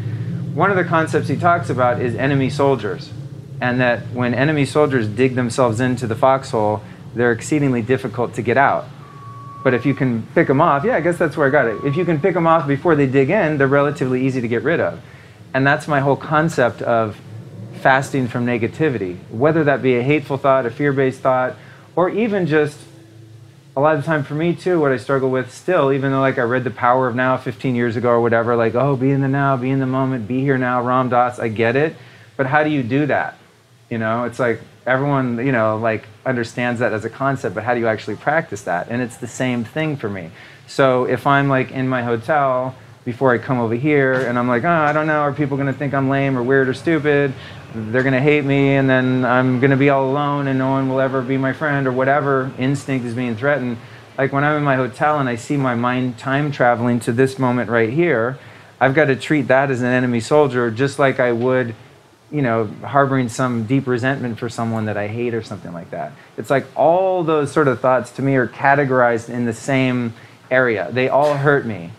one of the concepts he talks about is enemy soldiers, and that when enemy soldiers dig themselves into the foxhole, they're exceedingly difficult to get out. But if you can pick them off, yeah, I guess that's where I got it. If you can pick them off before they dig in, they're relatively easy to get rid of. And that's my whole concept of fasting from negativity, whether that be a hateful thought, a fear based thought, or even just a lot of the time for me too, what I struggle with still, even though like I read The Power of Now 15 years ago or whatever, like, oh, be in the now, be in the moment, be here now, Ram Dass, I get it. But how do you do that? You know, it's like everyone, you know, like understands that as a concept, but how do you actually practice that? And it's the same thing for me. So if I'm like in my hotel before I come over here and I'm like, oh, I don't know, are people to think I'm lame or weird or stupid? They're going to hate me and then I'm going to be all alone and no one will ever be my friend or whatever instinct is being threatened. Like when I'm in my hotel and I see my mind time traveling to this moment right here, I've got to treat that as an enemy soldier just like I would, you know, harboring some deep resentment for someone that I hate or something like that. It's like all those sort of thoughts to me are categorized in the same area. They all hurt me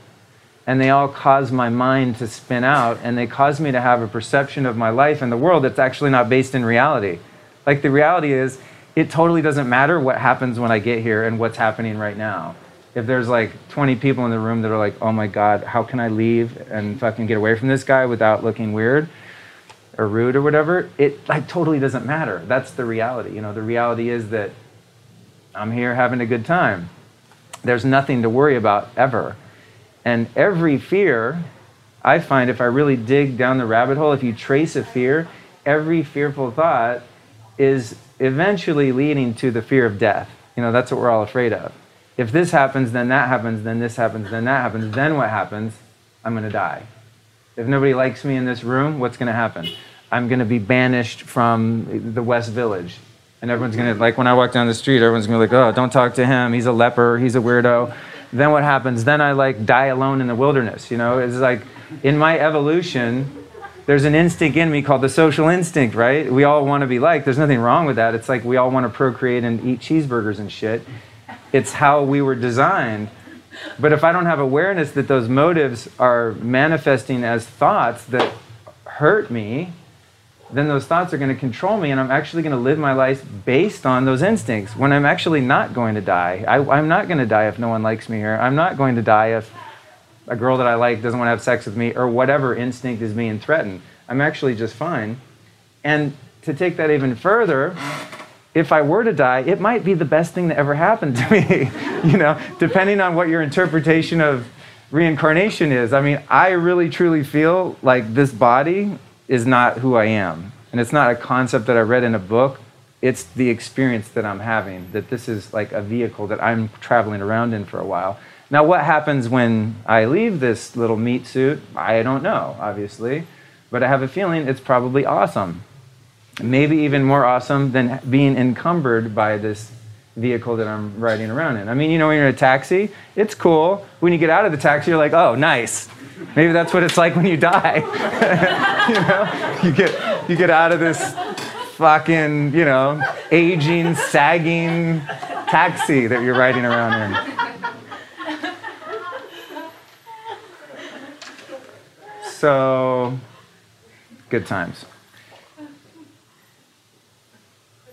and they all cause my mind to spin out and they cause me to have a perception of my life and the world that's actually not based in reality. Like the reality is, it totally doesn't matter what happens when I get here and what's happening right now. If there's like 20 people in the room that are like, oh my God, how can I leave and fucking get away from this guy without looking weird or rude or whatever, it like totally doesn't matter. That's the reality. You know, the reality is that I'm here having a good time. There's nothing to worry about ever. And every fear, I find if I really dig down the rabbit hole, if you trace a fear, every fearful thought is eventually leading to the fear of death. You know, that's what we're all afraid of. If this happens, then that happens, then this happens, then that happens, then what happens? I'm going to die. If nobody likes me in this room, what's going to happen? I'm going to be banished from the West Village. And everyone's going to, like when I walk down the street, everyone's going to be like, oh, don't talk to him. He's a leper. He's a weirdo then what happens? Then I like die alone in the wilderness. You know, it's like in my evolution, there's an instinct in me called the social instinct, right? We all want to be liked. There's nothing wrong with that. It's like we all want to procreate and eat cheeseburgers and shit. It's how we were designed. But if I don't have awareness that those motives are manifesting as thoughts that hurt me, then those thoughts are going to control me, and I'm actually going to live my life based on those instincts when I'm actually not going to die. I, am not going to die if no one likes me here. I'm not going to die if a girl that I like doesn't want to have sex with me, or whatever instinct is being threatened. I'm actually just fine. And to take that even further, if I were to die, it might be the best thing that ever happened to me, you know, depending on what your interpretation of reincarnation is. I mean, I really truly feel like this body is not who I am. And it's not a concept that I read in a book. It's the experience that I'm having, that this is like a vehicle that I'm traveling around in for a while. Now, what happens when I leave this little meat suit? I don't know, obviously, but I have a feeling it's probably awesome. Maybe even more awesome than being encumbered by this vehicle that I'm riding around in. I mean, you know, when you're in a taxi, it's cool. When you get out of the taxi, you're like, oh, nice. Maybe that's what it's like when you die. you know, you get you get out of this fucking, you know, aging, sagging taxi that you're riding around in. So, good times.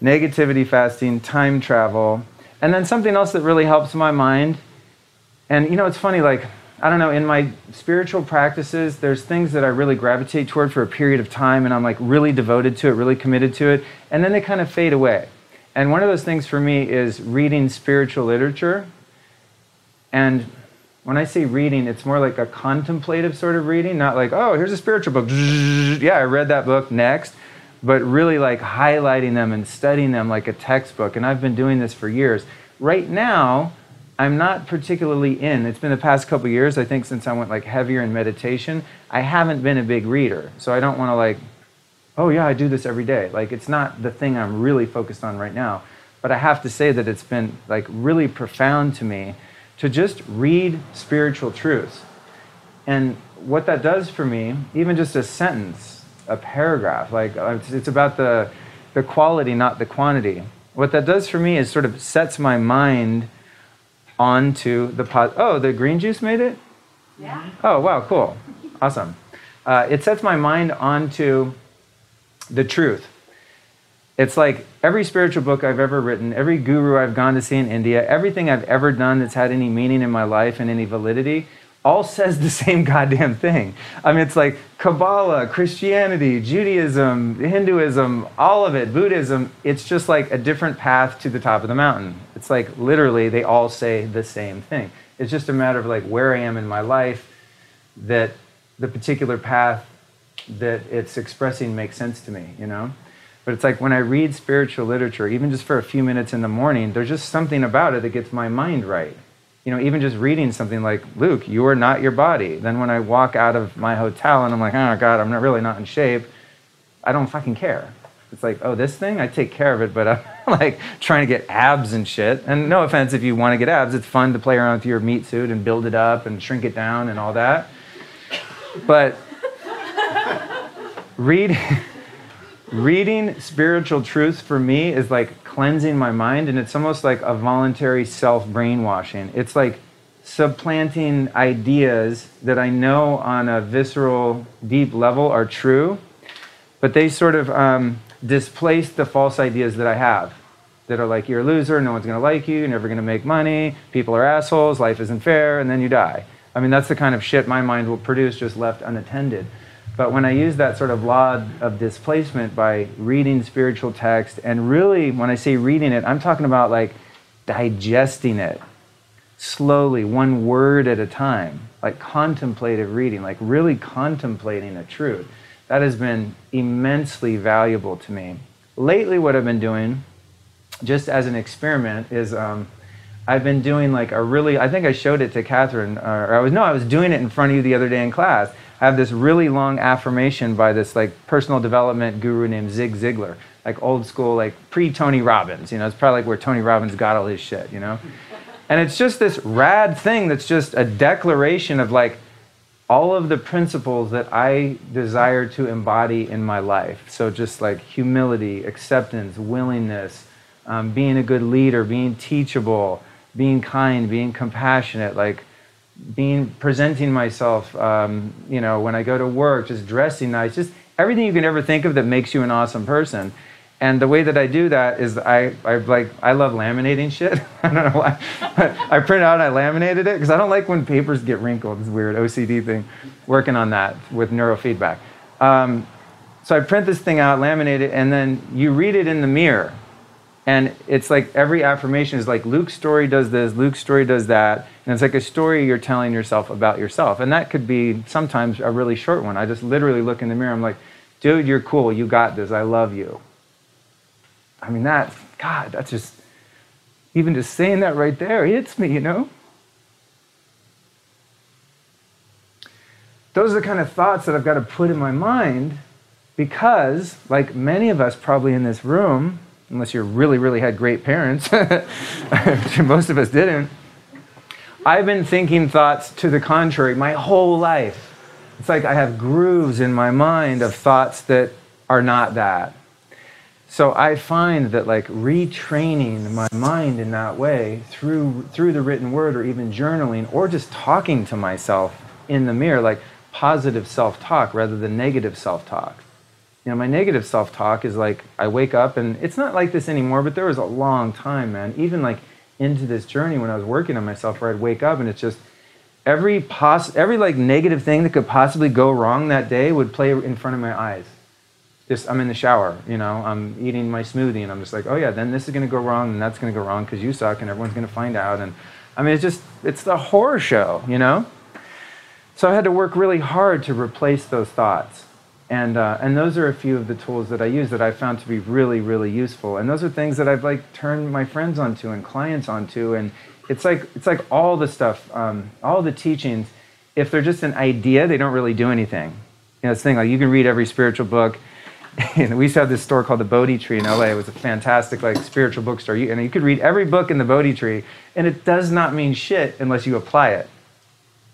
Negativity fasting, time travel, and then something else that really helps my mind. And you know, it's funny, like, I don't know, in my spiritual practices, there's things that I really gravitate toward for a period of time, and I'm like really devoted to it, really committed to it, and then they kind of fade away. And one of those things for me is reading spiritual literature. And when I say reading, it's more like a contemplative sort of reading, not like, oh, here's a spiritual book. Yeah, I read that book next. But really like highlighting them and studying them like a textbook. And I've been doing this for years. Right now, I'm not particularly in. It's been the past couple years, I think, since I went like heavier in meditation. I haven't been a big reader. So I don't want to like, oh yeah, I do this every day. Like it's not the thing I'm really focused on right now. But I have to say that it's been like really profound to me to just read spiritual truths. And what that does for me, even just a sentence, a paragraph, like uh, it's about the, the quality, not the quantity. What that does for me is sort of sets my mind onto the pot. Oh, the green juice made it? Yeah. Oh, wow, cool. Awesome. Uh, it sets my mind onto the truth. It's like every spiritual book I've ever written, every guru I've gone to see in India, everything I've ever done that's had any meaning in my life and any validity, all says the same goddamn thing. I mean, it's like Kabbalah, Christianity, Judaism, Hinduism, all of it, Buddhism. It's just like a different path to the top of the mountain. It's like literally they all say the same thing. It's just a matter of like where I am in my life that the particular path that it's expressing makes sense to me, you know? But it's like when I read spiritual literature, even just for a few minutes in the morning, there's just something about it that gets my mind right. You know, even just reading something like, Luke, you are not your body. Then when I walk out of my hotel and I'm like, oh God, I'm not really not in shape, I don't fucking care. It's like, oh, this thing, I take care of it, but I'm like trying to get abs and shit. And no offense if you want to get abs, it's fun to play around with your meat suit and build it up and shrink it down and all that. But read reading spiritual truths for me is like cleansing my mind and it's almost like a voluntary self brainwashing it's like supplanting ideas that i know on a visceral deep level are true but they sort of um, displace the false ideas that i have that are like you're a loser no one's going to like you you're never going to make money people are assholes life isn't fair and then you die. I mean that's the kind of shit my mind will produce just left unattended but when I use that sort of law of displacement by reading spiritual text, and really, when I say reading it, I'm talking about like digesting it slowly, one word at a time, like contemplative reading, like really contemplating a truth. That has been immensely valuable to me. Lately, what I've been doing, just as an experiment, is um, I've been doing like a really, I think I showed it to Catherine, or I was, no, I was doing it in front of you the other day in class I have this really long affirmation by this like personal development guru named Zig Ziglar, like old school, like pre Tony Robbins. You know, it's probably like where Tony Robbins got all his shit. You know, and it's just this rad thing that's just a declaration of like all of the principles that I desire to embody in my life. So just like humility, acceptance, willingness, um, being a good leader, being teachable, being kind, being compassionate, like being presenting myself, um, you know, when I go to work, just dressing nice, just everything you can ever think of that makes you an awesome person. And the way that I do that is I, I like I love laminating shit. I don't know why. I print out and I laminated it because I don't like when papers get wrinkled. It's weird OCD thing. Working on that with neurofeedback. Um, so I print this thing out, laminate it, and then you read it in the mirror. And it's like every affirmation is like Luke Storey does this, Luke Storey does that. And it's like a story you're telling yourself about yourself. And that could be sometimes a really short one. I just literally look in the mirror, I'm like, dude, you're cool, you got this, I love you. I mean, that, God, that's just, even just saying that right there hits me, you know? Those are the kind of thoughts that I've got to put in my mind because, like many of us probably in this room, unless you really, really had great parents, most of us didn't, I've been thinking thoughts to the contrary my whole life. It's like I have grooves in my mind of thoughts that are not that. So I find that like retraining my mind in that way through through the written word or even journaling or just talking to myself in the mirror like positive self talk rather than negative self talk. You know, my negative self talk is like I wake up and it's not like this anymore, but there was a long time, man. Even like into this journey when I was working on myself, where I'd wake up and it's just every poss- every like negative thing that could possibly go wrong that day would play in front of my eyes. Just I'm in the shower, you know, I'm eating my smoothie and I'm just like, oh yeah, then this is gonna go wrong and that's gonna go wrong because you suck and everyone's gonna find out and I mean it's just it's the horror show, you know. So I had to work really hard to replace those thoughts. And, uh, and those are a few of the tools that I use that I found to be really, really useful. And those are things that I've like turned my friends onto and clients onto. And it's like, it's like all the stuff, um, all the teachings, if they're just an idea, they don't really do anything. You know, this thing like you can read every spiritual book. and we used to have this store called the Bodhi Tree in LA. It was a fantastic like spiritual bookstore. You, and you could read every book in the Bodhi Tree, and it does not mean shit unless you apply it.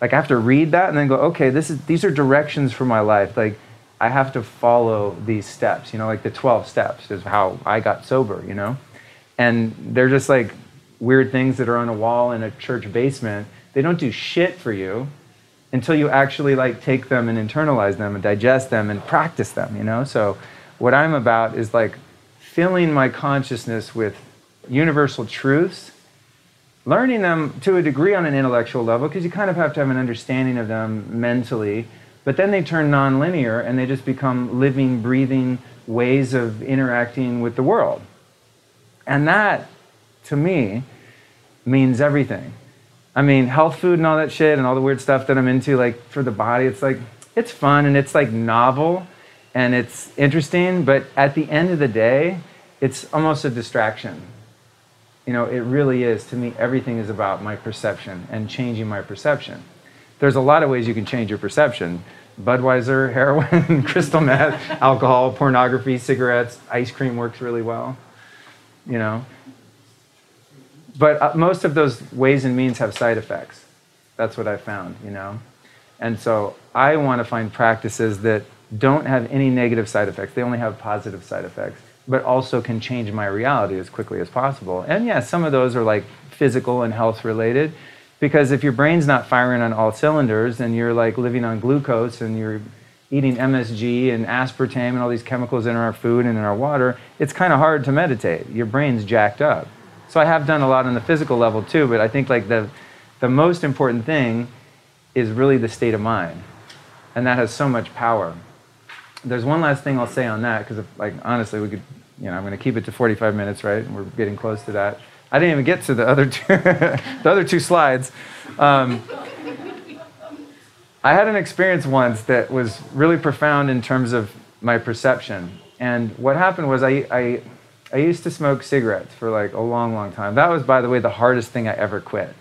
Like I have to read that and then go, okay, this is these are directions for my life. Like I have to follow these steps, you know, like the 12 steps is how I got sober, you know? And they're just like weird things that are on a wall in a church basement. They don't do shit for you until you actually like take them and internalize them and digest them and practice them, you know? So what I'm about is like filling my consciousness with universal truths, learning them to a degree on an intellectual level because you kind of have to have an understanding of them mentally but then they turn nonlinear and they just become living, breathing ways of interacting with the world. And that, to me, means everything. I mean, health food and all that shit and all the weird stuff that I'm into, like for the body, it's like, it's fun and it's like novel and it's interesting, but at the end of the day, it's almost a distraction. You know, it really is. To me, everything is about my perception and changing my perception. There's a lot of ways you can change your perception. Budweiser, heroin, crystal meth, alcohol, pornography, cigarettes, ice cream works really well, you know. But uh, most of those ways and means have side effects. That's what I found, you know. And so I want to find practices that don't have any negative side effects. They only have positive side effects, but also can change my reality as quickly as possible. And yeah, some of those are like physical and health related because if your brain's not firing on all cylinders and you're like living on glucose and you're eating MSG and aspartame and all these chemicals in our food and in our water, it's kind of hard to meditate. Your brain's jacked up. So I have done a lot on the physical level too, but I think like the the most important thing is really the state of mind. And that has so much power. There's one last thing I'll say on that because like honestly we could you know, I'm going to keep it to 45 minutes, right? We're getting close to that. I didn't even get to the other two, the other two slides. Um, I had an experience once that was really profound in terms of my perception. And what happened was I, I, I used to smoke cigarettes for like a long, long time. That was, by the way, the hardest thing I ever quit.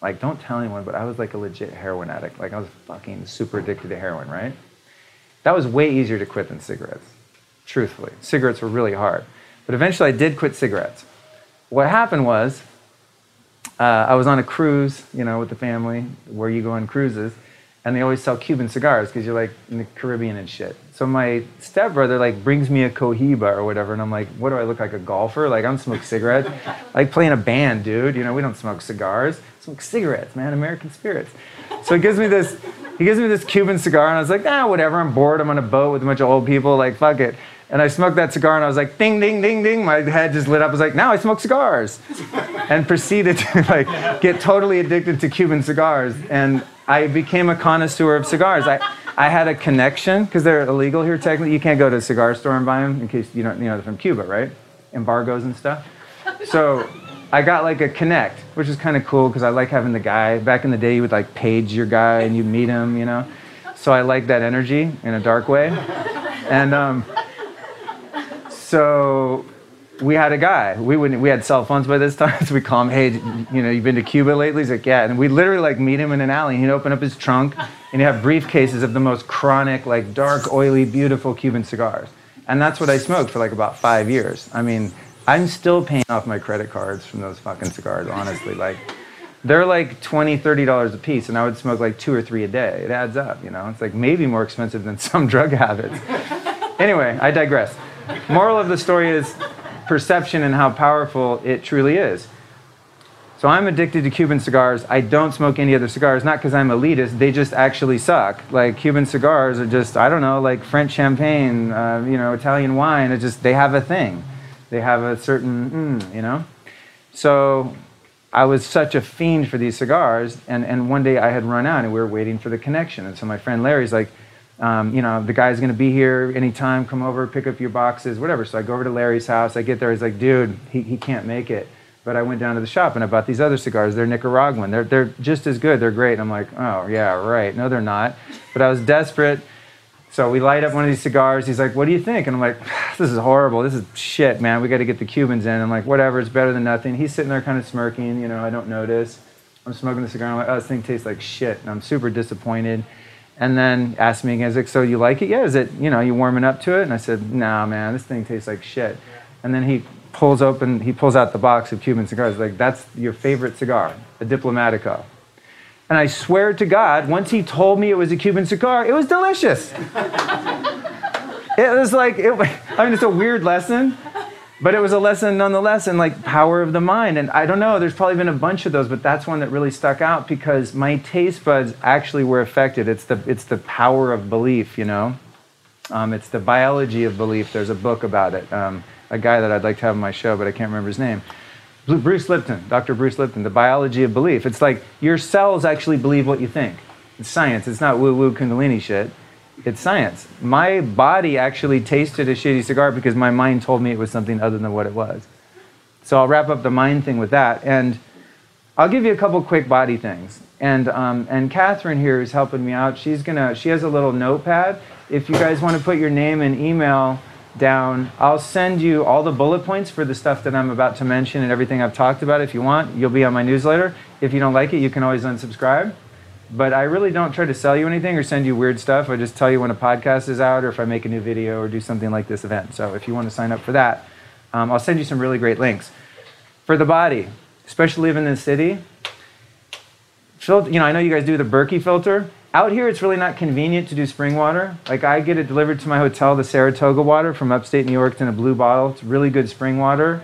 Like, don't tell anyone, but I was like a legit heroin addict. Like, I was fucking super addicted to heroin, right? That was way easier to quit than cigarettes, truthfully. Cigarettes were really hard. But eventually I did quit cigarettes what happened was uh, I was on a cruise, you know, with the family where you go on cruises, and they always sell Cuban cigars because you're like in the Caribbean and shit. So my stepbrother like brings me a Cohiba or whatever, and I'm like, what do I look like a golfer? Like I'm smoking cigarettes, like playing a band, dude. You know, we don't smoke cigars, smoke cigarettes, man, American spirits. So he gives me this, he gives me this Cuban cigar, and I was like, ah, whatever. I'm bored. I'm on a boat with a bunch of old people. Like fuck it. And I smoked that cigar and I was like, ding, ding, ding, ding. My head just lit up. I was like, now I smoke cigars. and proceeded to like get totally addicted to Cuban cigars. And I became a connoisseur of cigars. I, I had a connection because they're illegal here technically. You can't go to a cigar store and buy them in case you don't, you know, they're from Cuba, right? Embargoes and stuff. So I got like a connect, which is kind of cool because I like having the guy. Back in the day, you would like page your guy and you meet him, you know. So I like that energy in a dark way. And um, so we had a guy. We wouldn't. We had cell phones by this time, so we call him. Hey, you know, you've been to Cuba lately? He's like, yeah. And we literally like meet him in an alley. And He'd open up his trunk, and he'd have briefcases of the most chronic, like dark, oily, beautiful Cuban cigars. And that's what I smoked for like about five years. I mean, I'm still paying off my credit cards from those fucking cigars. Honestly, like. They're like 20 $30 a piece, and I would smoke like two or three a day. It adds up, you know? It's like maybe more expensive than some drug habits. anyway, I digress. Moral of the story is perception and how powerful it truly is. So I'm addicted to Cuban cigars. I don't smoke any other cigars, not because I'm elitist. They just actually suck. Like Cuban cigars are just, I don't know, like French champagne, uh, you know, Italian wine. It just they have a thing. They have a certain, mm, you know. So I was such a fiend for these cigars, and and one day I had run out, and we were waiting for the connection. And so my friend Larry's like, um, you know, the guy's to be here anytime. Come over, pick up your boxes, whatever. So I go over to Larry's house. I get there. He's like, dude, he, he can't make it. But I went down to the shop and I bought these other cigars. They're Nicaraguan. They're, they're just as good. They're great. And I'm like, oh, yeah, right. No, they're not. But I was desperate. So we light up one of these cigars. He's like, what do you think? And I'm like, this is horrible. This is shit, man. We got to get the Cubans in. I'm like, whatever. It's better than nothing. He's sitting there kind of smirking. You know, I don't notice. I'm smoking the cigar. I'm like, oh, this thing tastes like shit. And I'm super disappointed. And then asked me again, like, so you like it? Yeah, is it, you know, you warming up to it? And I said, nah, man, this thing tastes like shit. And then he pulls open, he pulls out the box of Cuban cigars. Like, that's your favorite cigar, a Diplomatico. And I swear to God, once he told me it was a Cuban cigar, it was delicious. it was like, it, I mean, it's a weird lesson, but it was a lesson nonetheless in like power of the mind. And I don't know, there's probably been a bunch of those, but that's one that really stuck out because my taste buds actually were affected. It's the, it's the power of belief, you know? Um, it's the biology of belief. There's a book about it. Um, a guy that I'd like to have on my show, but I can't remember his name. Bruce Lipton, Dr. Bruce Lipton, The Biology of Belief. It's like your cells actually believe what you think. It's science. It's not woo woo Kundalini shit. It's science. My body actually tasted a shitty cigar because my mind told me it was something other than what it was. So I'll wrap up the mind thing with that. And I'll give you a couple quick body things. And, um, and Catherine here is helping me out. She's gonna, she has a little notepad. If you guys want to put your name and email, down. I'll send you all the bullet points for the stuff that I'm about to mention and everything I've talked about if you want. You'll be on my newsletter. If you don't like it, you can always unsubscribe. But I really don't try to sell you anything or send you weird stuff. I just tell you when a podcast is out or if I make a new video or do something like this event. So if you want to sign up for that, um, I'll send you some really great links. For the body, especially living in the city, you know, I know you guys do the Berkey filter. Out here, it's really not convenient to do spring water. Like I get it delivered to my hotel, the Saratoga water from upstate New York in a blue bottle. It's really good spring water.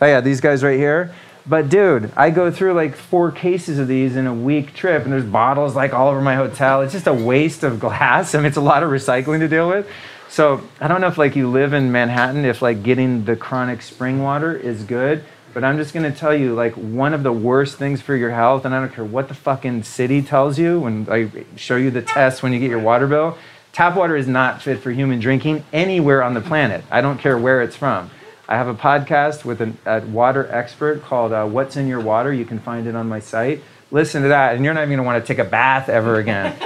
Oh yeah, these guys right here. But dude, I go through like four cases of these in a week trip, and there's bottles like all over my hotel. It's just a waste of glass. I mean, it's a lot of recycling to deal with. So I don't know if like you live in Manhattan, if like getting the chronic spring water is good. But I'm just to tell you, like, one of the worst things for your health, and I don't care what the fucking city tells you when I show you the test when you get your water bill, tap water is not fit for human drinking anywhere on the planet. I don't care where it's from. I have a podcast with an, a water expert called uh, What's in Your Water. You can find it on my site. Listen to that, and you're not even going to want to take a bath ever again.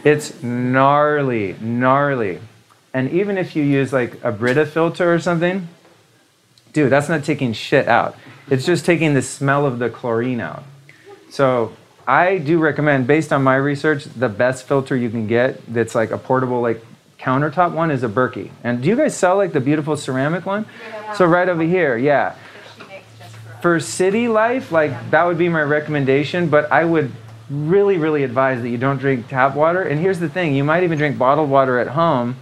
it's gnarly, gnarly. And even if you use like a Brita filter or something, dude, that's not taking shit out. It's just taking the smell of the chlorine out. So I do recommend, based on my research, the best filter you can get that's like a portable like countertop one is a Berkey. And do you guys sell like the beautiful ceramic one? Yeah. So right over here, yeah. For city life, like that would be my recommendation, but I would really, really advise that you don't drink tap water. And here's the thing you might even drink bottled water at home,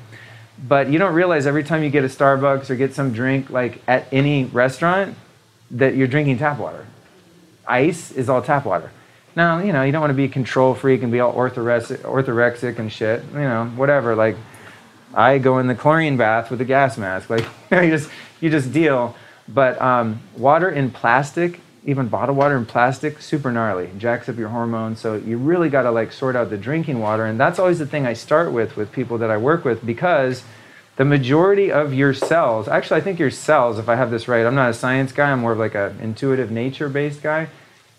but you don't realize every time you get a Starbucks or get some drink, like at any restaurant, that you're drinking tap water. Ice is all tap water. Now, you know, you don't want to be a control freak and be all orthorexic, orthorexic and shit. You know, whatever. Like, I go in the chlorine bath with a gas mask. Like, you, just you just deal. But um, water in plastic, even bottled water in plastic, super gnarly. Jacks up your hormones. So you really got to like sort out the drinking water. And that's always the thing I start with with people that I work with because the majority of your cells, actually, I think your cells, if I have this right, I'm not a science guy, I'm more of like an intuitive nature based guy,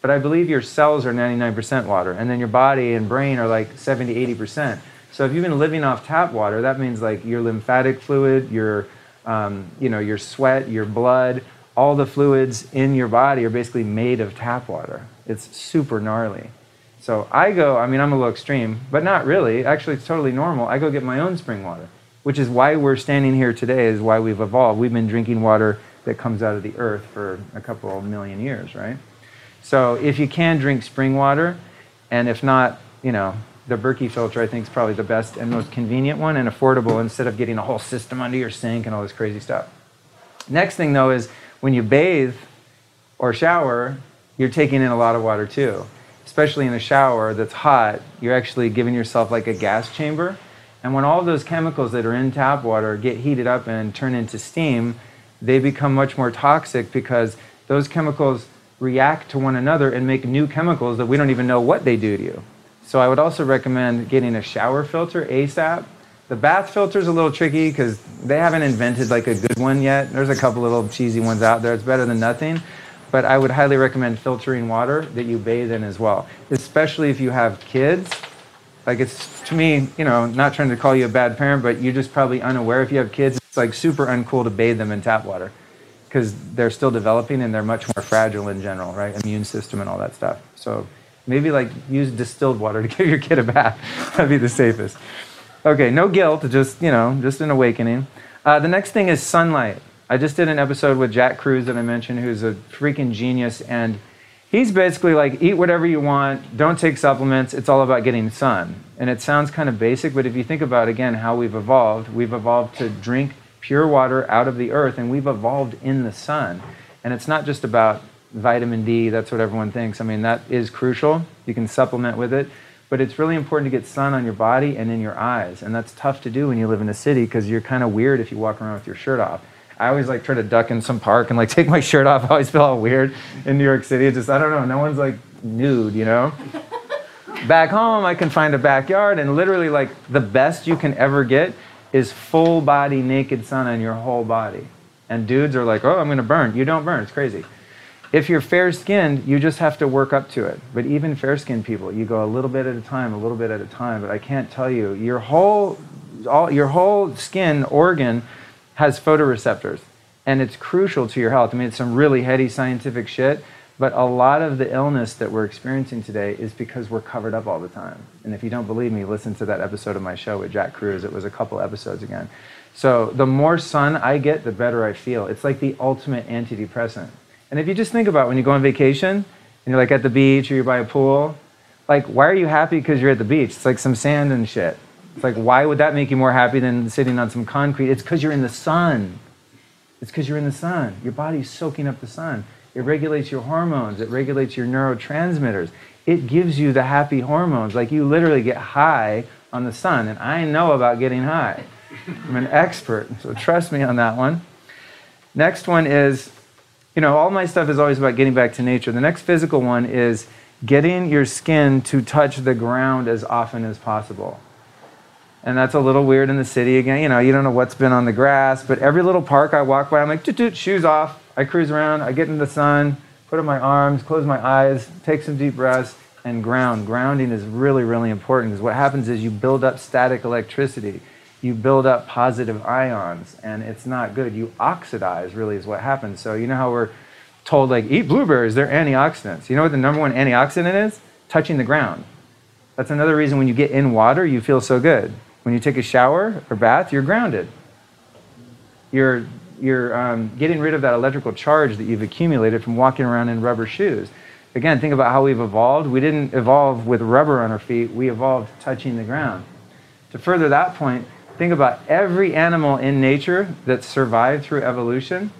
but I believe your cells are 99% water, and then your body and brain are like 70, 80%. So if you've been living off tap water, that means like your lymphatic fluid, your, um, you know, your sweat, your blood, all the fluids in your body are basically made of tap water. It's super gnarly. So I go, I mean, I'm a little extreme, but not really. Actually, it's totally normal. I go get my own spring water which is why we're standing here today, is why we've evolved. We've been drinking water that comes out of the earth for a couple million years, right? So if you can drink spring water, and if not, you know, the Berkey filter I think is probably the best and most convenient one and affordable instead of getting a whole system under your sink and all this crazy stuff. Next thing though is when you bathe or shower, you're taking in a lot of water too. Especially in a shower that's hot, you're actually giving yourself like a gas chamber. And when all those chemicals that are in tap water get heated up and turn into steam, they become much more toxic because those chemicals react to one another and make new chemicals that we don't even know what they do to you. So I would also recommend getting a shower filter ASAP. The bath filter is a little tricky because they haven't invented like a good one yet. There's a couple little cheesy ones out there. It's better than nothing. But I would highly recommend filtering water that you bathe in as well, especially if you have kids. Like it's to me, you know, not trying to call you a bad parent, but you're just probably unaware if you have kids. It's like super uncool to bathe them in tap water because they're still developing and they're much more fragile in general, right? Immune system and all that stuff. So maybe like use distilled water to give your kid a bath. That'd be the safest. Okay, no guilt, just you know, just an awakening. Uh, the next thing is sunlight. I just did an episode with Jack Kruse that I mentioned, who's a freaking genius, and he's basically like, eat whatever you want, don't take supplements. It's all about getting sun. And it sounds kind of basic, but if you think about again how we've evolved, we've evolved to drink pure water out of the earth, and we've evolved in the sun. And it's not just about vitamin D, that's what everyone thinks. I mean, that is crucial. You can supplement with it. But it's really important to get sun on your body and in your eyes. And that's tough to do when you live in a city because you're kind of weird if you walk around with your shirt off. I always like try to duck in some park and like take my shirt off. I always feel all weird in New York City. It's just, I don't know, no one's like nude, you know? Back home, I can find a backyard and literally like the best you can ever get is full body naked sun on your whole body. And dudes are like, oh, I'm going to burn. You don't burn. It's crazy. If you're fair skinned, you just have to work up to it. But even fair skinned people, you go a little bit at a time, a little bit at a time. But I can't tell you, your whole, all, your whole skin organ has photoreceptors. And it's crucial to your health. I mean, it's some really heady scientific shit. But a lot of the illness that we're experiencing today is because we're covered up all the time. And if you don't believe me, listen to that episode of my show with Jack Kruse. It was a couple episodes again. So the more sun I get, the better I feel. It's like the ultimate antidepressant. And if you just think about when you go on vacation and you're like at the beach or you're by a pool, like why are you happy because you're at the beach? It's like some sand and shit. It's like why would that make you more happy than sitting on some concrete? It's because you're in the sun. It's because you're in the sun. Your body's soaking up the sun. It regulates your hormones, it regulates your neurotransmitters. It gives you the happy hormones. Like you literally get high on the sun. And I know about getting high. I'm an expert, so trust me on that one. Next one is, you know, all my stuff is always about getting back to nature. The next physical one is getting your skin to touch the ground as often as possible. And that's a little weird in the city again. You know, you don't know what's been on the grass, but every little park I walk by, I'm like, toot toot, shoes off, I cruise around, I get in the sun, put up my arms, close my eyes, take some deep breaths, and ground. Grounding is really, really important because what happens is you build up static electricity, you build up positive ions, and it's not good. You oxidize, really, is what happens. So, you know how we're told, like, eat blueberries, they're antioxidants. You know what the number one antioxidant is? Touching the ground. That's another reason when you get in water, you feel so good. When you take a shower or bath, you're grounded. You're you're um, getting rid of that electrical charge that you've accumulated from walking around in rubber shoes. Again, think about how we've evolved. We didn't evolve with rubber on our feet, we evolved touching the ground. To further that point, think about every animal in nature that survived through evolution,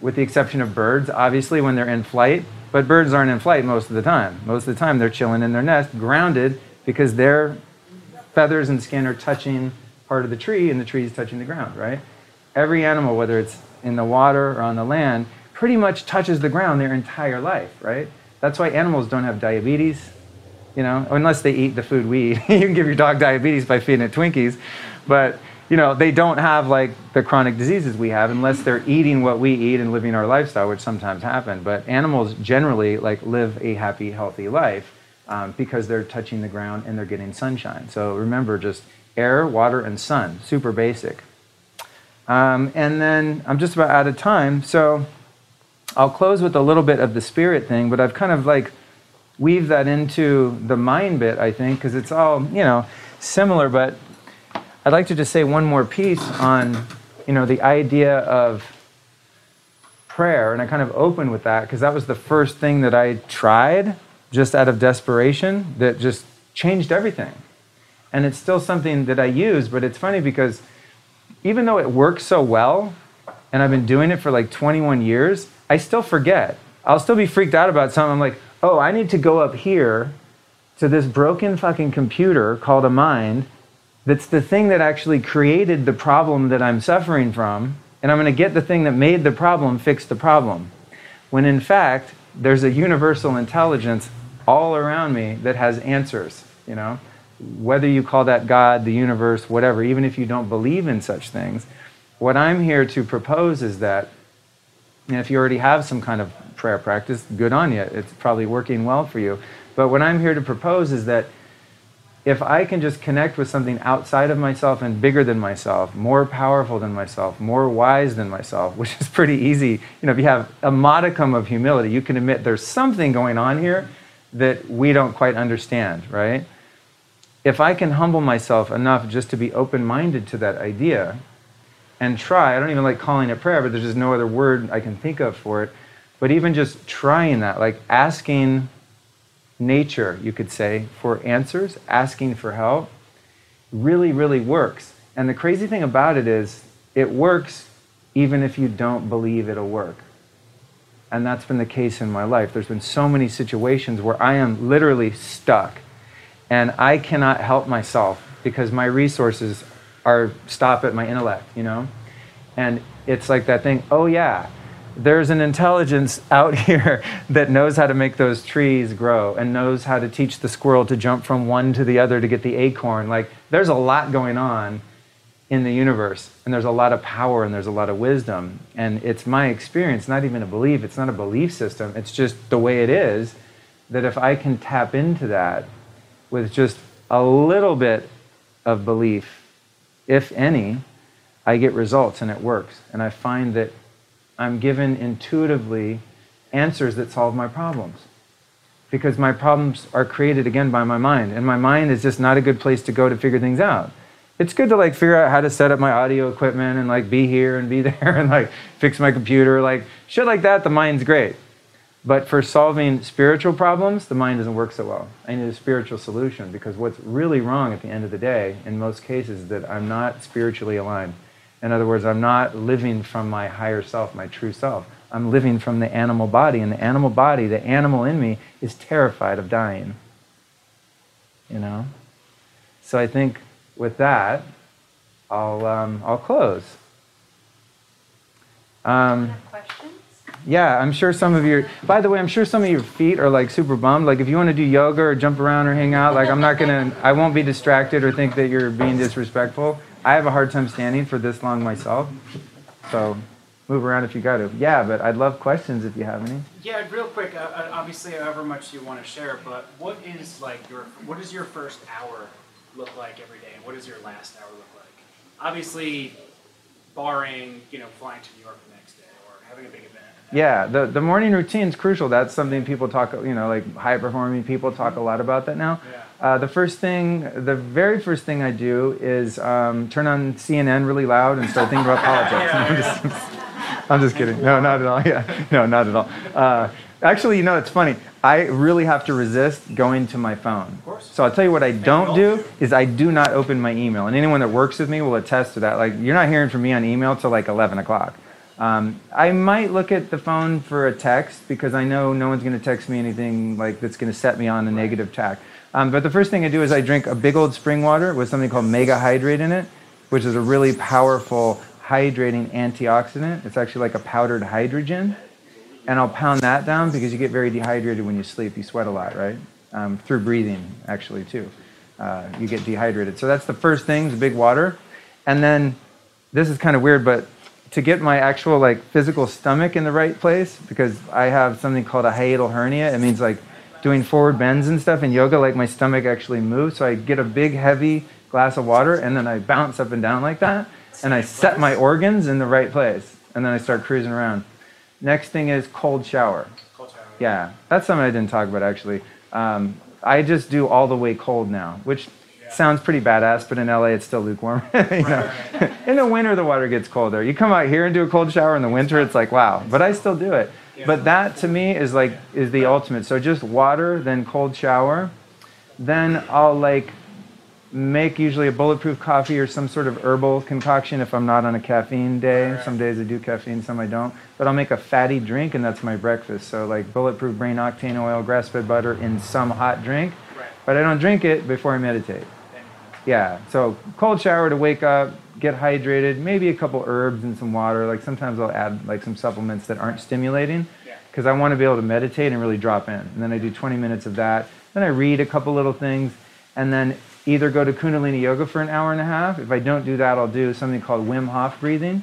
with the exception of birds, obviously, when they're in flight. But birds aren't in flight most of the time. Most of the time, they're chilling in their nest, grounded, because their feathers and skin are touching part of the tree, and the tree is touching the ground, right? every animal, whether it's in the water or on the land, pretty much touches the ground their entire life, right? That's why animals don't have diabetes, you know, unless they eat the food we eat. you can give your dog diabetes by feeding it Twinkies, but you know, they don't have like the chronic diseases we have unless they're eating what we eat and living our lifestyle, which sometimes happen. But animals generally like live a happy, healthy life um, because they're touching the ground and they're getting sunshine. So remember, just air, water, and sun, super basic. Um, and then I'm just about out of time. So I'll close with a little bit of the spirit thing, but I've kind of like weaved that into the mind bit, I think, because it's all, you know, similar. But I'd like to just say one more piece on, you know, the idea of prayer. And I kind of opened with that because that was the first thing that I tried just out of desperation that just changed everything. And it's still something that I use, but it's funny because even though it works so well, and I've been doing it for like 21 years, I still forget. I'll still be freaked out about something. I'm like, oh, I need to go up here to this broken fucking computer called a mind that's the thing that actually created the problem that I'm suffering from, and I'm going to get the thing that made the problem fix the problem. When in fact, there's a universal intelligence all around me that has answers, you know? Whether you call that God, the universe, whatever, even if you don't believe in such things, what I'm here to propose is that, and if you already have some kind of prayer practice, good on you. It's probably working well for you. But what I'm here to propose is that if I can just connect with something outside of myself and bigger than myself, more powerful than myself, more wise than myself, which is pretty easy, you know, if you have a modicum of humility, you can admit there's something going on here that we don't quite understand, right? If I can humble myself enough just to be open minded to that idea and try, I don't even like calling it prayer, but there's just no other word I can think of for it. But even just trying that, like asking nature, you could say, for answers, asking for help, really, really works. And the crazy thing about it is, it works even if you don't believe it'll work. And that's been the case in my life. There's been so many situations where I am literally stuck and I cannot help myself because my resources are stop at my intellect, you know? And it's like that thing, oh yeah, there's an intelligence out here that knows how to make those trees grow and knows how to teach the squirrel to jump from one to the other to get the acorn. Like, there's a lot going on in the universe, and there's a lot of power and there's a lot of wisdom. And it's my experience, not even a belief, it's not a belief system, it's just the way it is that if I can tap into that with just a little bit of belief, if any, I get results and it works. And I find that I'm given intuitively answers that solve my problems. Because my problems are created again by my mind, and my mind is just not a good place to go to figure things out. It's good to like figure out how to set up my audio equipment and like be here and be there and like fix my computer, like shit like that. The mind's great, but for solving spiritual problems, the mind doesn't work so well. I need a spiritual solution because what's really wrong at the end of the day, in most cases, is that I'm not spiritually aligned. In other words, I'm not living from my higher self, my true self. I'm living from the animal body, and the animal body, the animal in me, is terrified of dying. You know? So I think with that, I'll, um, I'll close. Um, questions? Yeah, I'm sure some of your. By the way, I'm sure some of your feet are like super bummed. Like if you want to do yoga or jump around or hang out, like I'm not gonna. I won't be distracted or think that you're being disrespectful. I have a hard time standing for this long myself. So move around if you got to. Yeah, but I'd love questions if you have any. Yeah, real quick. Uh, uh, obviously, however much you want to share, but what is like your what does your first hour look like every day, and what does your last hour look like? Obviously, barring you know flying to New York the next day or having a big event. Yeah, the, the morning routine is crucial. That's something people talk, you know, like high performing people talk a lot about that now. Yeah. Uh, the first thing, the very first thing I do is um, turn on CNN really loud and start thinking about politics. I'm, just, I'm just kidding. No, not at all. Yeah, no, not at all. Uh, actually, you know, it's funny. I really have to resist going to my phone. So I'll tell you what I don't do is I do not open my email, and anyone that works with me will attest to that. Like you're not hearing from me on email till like 11 o'clock. Um, I might look at the phone for a text because I know no one's going to text me anything like that's going to set me on a negative tack. Um, but the first thing I do is I drink a big old spring water with something called Mega Hydrate in it, which is a really powerful hydrating antioxidant. It's actually like a powdered hydrogen. And I'll pound that down because you get very dehydrated when you sleep. You sweat a lot, right? Um, through breathing, actually, too. Uh, you get dehydrated. So that's the first thing, the big water. And then, this is kind of weird, but to get my actual like physical stomach in the right place, because I have something called a hiatal hernia. It means like doing forward bends and stuff in yoga, like my stomach actually moves. So I get a big, heavy glass of water and then I bounce up and down like that. And I set my organs in the right place. And then I start cruising around. Next thing is cold shower. Cold shower. Yeah, that's something I didn't talk about actually. Um, I just do all the way cold now, which sounds pretty badass, but in LA it's still lukewarm. in the winter the water gets colder. You come out here and do a cold shower in the winter, it's like wow. But I still do it. But that to me is like is the ultimate. So just water, then cold shower, then I'll like make usually a bulletproof coffee or some sort of herbal concoction if I'm not on a caffeine day. Right. Some days I do caffeine, some I don't. But I'll make a fatty drink, and that's my breakfast. So, like bulletproof brain octane oil, grass fed butter in some hot drink. Right. But I don't drink it before I meditate. Yeah, so cold shower to wake up, get hydrated, maybe a couple herbs and some water. Like sometimes I'll add like some supplements that aren't stimulating because I want to be able to meditate and really drop in. And then I do 20 minutes of that. Then I read a couple little things and then either go to Kundalini yoga for an hour and a half. If I don't do that, I'll do something called Wim Hof breathing,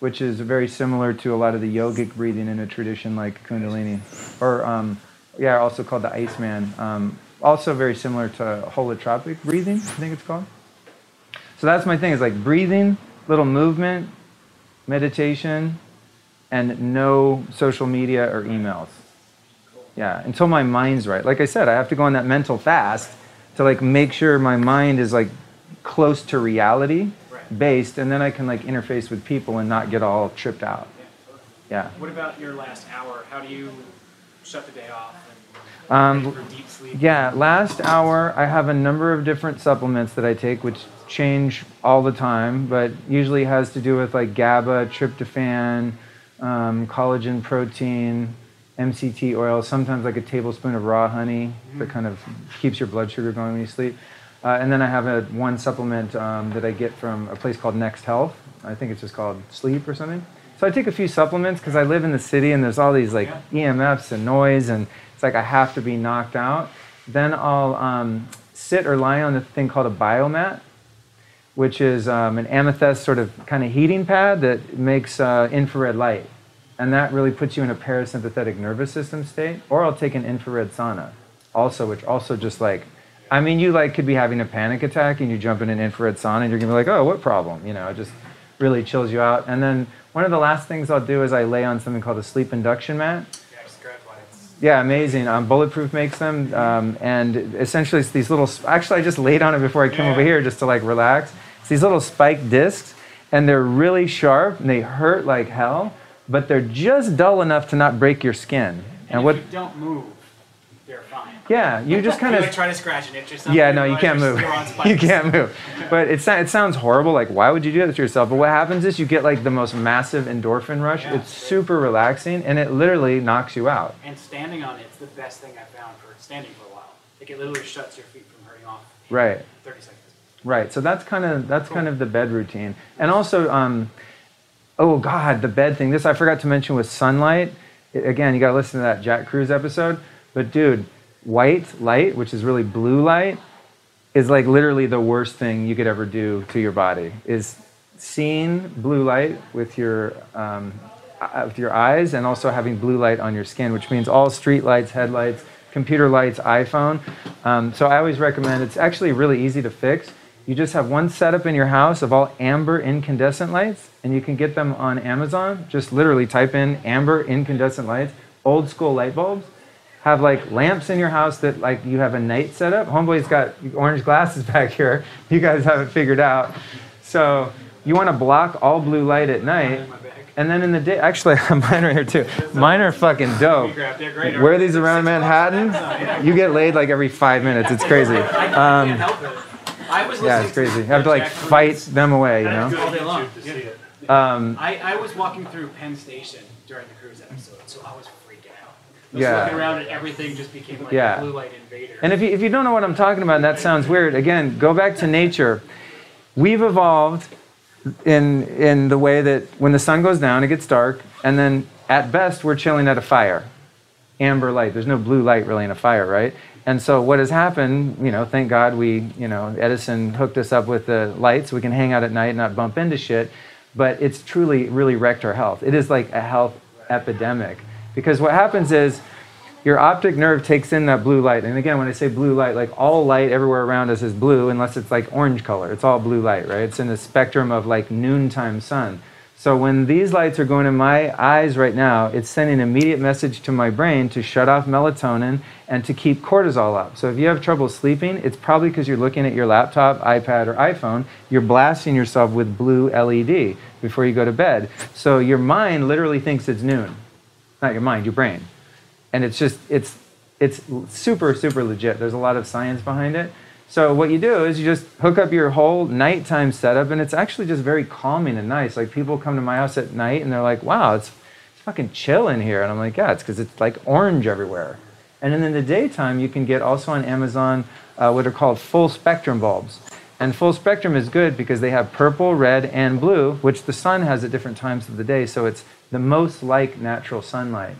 which is very similar to a lot of the yogic breathing in a tradition like Kundalini. Or, um, yeah, also called the Iceman. Um, also very similar to holotropic breathing, I think it's called. So that's my thing is like breathing, little movement, meditation, and no social media or emails. Yeah, until my mind's right. Like I said, I have to go on that mental fast to like make sure my mind is like close to reality based and then I can like interface with people and not get all tripped out. Yeah. What about your last hour? How do you shut the day off and Um, ready for deep sleep? Yeah, last hour I have a number of different supplements that I take, which change all the time, but usually has to do with like GABA, tryptophan, um, collagen protein, MCT oil, sometimes like a tablespoon of raw honey that kind of keeps your blood sugar going when you sleep. Uh, and then I have a one supplement um, that I get from a place called Next Health. I think it's just called Sleep or something. So I take a few supplements because I live in the city and there's all these like EMFs and noise and it's like I have to be knocked out. Then I'll um, sit or lie on a thing called a biomat, which is um, an amethyst sort of kind of heating pad that makes uh, infrared light. And that really puts you in a parasympathetic nervous system state. Or I'll take an infrared sauna, also, which also just like, I mean, you like could be having a panic attack and you jump in an infrared sauna and you're gonna be like, oh, what problem? You know, it just really chills you out. And then one of the last things I'll do is I lay on something called a sleep induction mat. Yeah, I just grabbed one. It's Yeah, amazing. Um, Bulletproof makes them, um, and essentially it's these little. Actually, I just laid on it before I came Yeah. over here just to like relax. It's these little spiked discs, and they're really sharp and they hurt like hell, but they're just dull enough to not break your skin. and, And what? don't move, they're fine. Yeah, you just kind of. like try to scratch an itch or something. Yeah, no, you can't move. You can't move. But it, it sounds horrible. Like, why would you do that to yourself? But what happens is you get like the most massive endorphin rush. Yeah, it's great. super relaxing, and it literally knocks you out. And standing on it's the best thing I've found for standing for a while. Like it literally shuts your feet from hurting off. Right. 30 seconds. Right. So that's kind of that's Cool. kind of the bed routine, and also, um, oh God, the bed thing. This I forgot to mention was sunlight. I- again, you got to listen to that Jack Kruse episode. But dude, white light, which is really blue light, is like literally the worst thing you could ever do to your body. Is seeing blue light with your um, uh, with your eyes, and also having blue light on your skin, which means all street lights, headlights, computer lights, iPhone. Um, so I always recommend. It's actually really easy to fix. You just have one setup in your house of all amber incandescent lights, and you can get them on Amazon. Just literally type in amber incandescent lights, old school light bulbs. Have like lamps in your house that like you have a night setup. Homeboy's got orange glasses back here. You guys have it figured out. So you want to block all blue light at night, In my bag. and then in the day, actually, mine are here too. Mine are fucking dope. You grabbed. Wear these around Manhattan. You get laid like every five minutes. It's crazy. I, I Um, can't help it. I was yeah, it's crazy. to You have to like fight them away, you know. all day long. to see it. Um, I, I was walking through Penn Station during the Kruse episode, so I was freaking out. I was Yeah. looking around and everything just became like Yeah. a blue light invader. And if you, if you don't know what I'm talking about, and that sounds weird, again, go back to nature. We've evolved in, in the way that when the sun goes down, it gets dark, and then at best, we're chilling at a fire. Amber light. There's no blue light really in a fire, right? And so what has happened, you know, thank God we, you know, Edison hooked us up with the lights so we can hang out at night and not bump into shit. But it's truly really wrecked our health. It is like a health epidemic. Because what happens is your optic nerve takes in that blue light. And again, when I say blue light, like all light everywhere around us is blue unless it's like orange color. It's all blue light, right? It's in the spectrum of like noontime sun. So when these lights are going in my eyes right now, it's sending an immediate message to my brain to shut off melatonin and to keep cortisol up. So if you have trouble sleeping, it's probably because you're looking at your laptop, iPad, or iPhone. You're blasting yourself with blue LED before you go to bed. So your mind literally thinks it's noon. Not your mind, your brain and it's just it's it's super super legit there's a lot of science behind it So what you do is you just hook up your whole nighttime setup, and it's actually just very calming and nice. Like people come to my house at night, and they're like, "Wow, it's it's fucking chill in here," and I'm like, "Yeah, it's because it's like orange everywhere." And then in the daytime, you can get also on Amazon uh, what are called full spectrum bulbs. And full spectrum is good because they have purple, red, and blue, which the sun has at different times of the day. So it's the most like natural sunlight.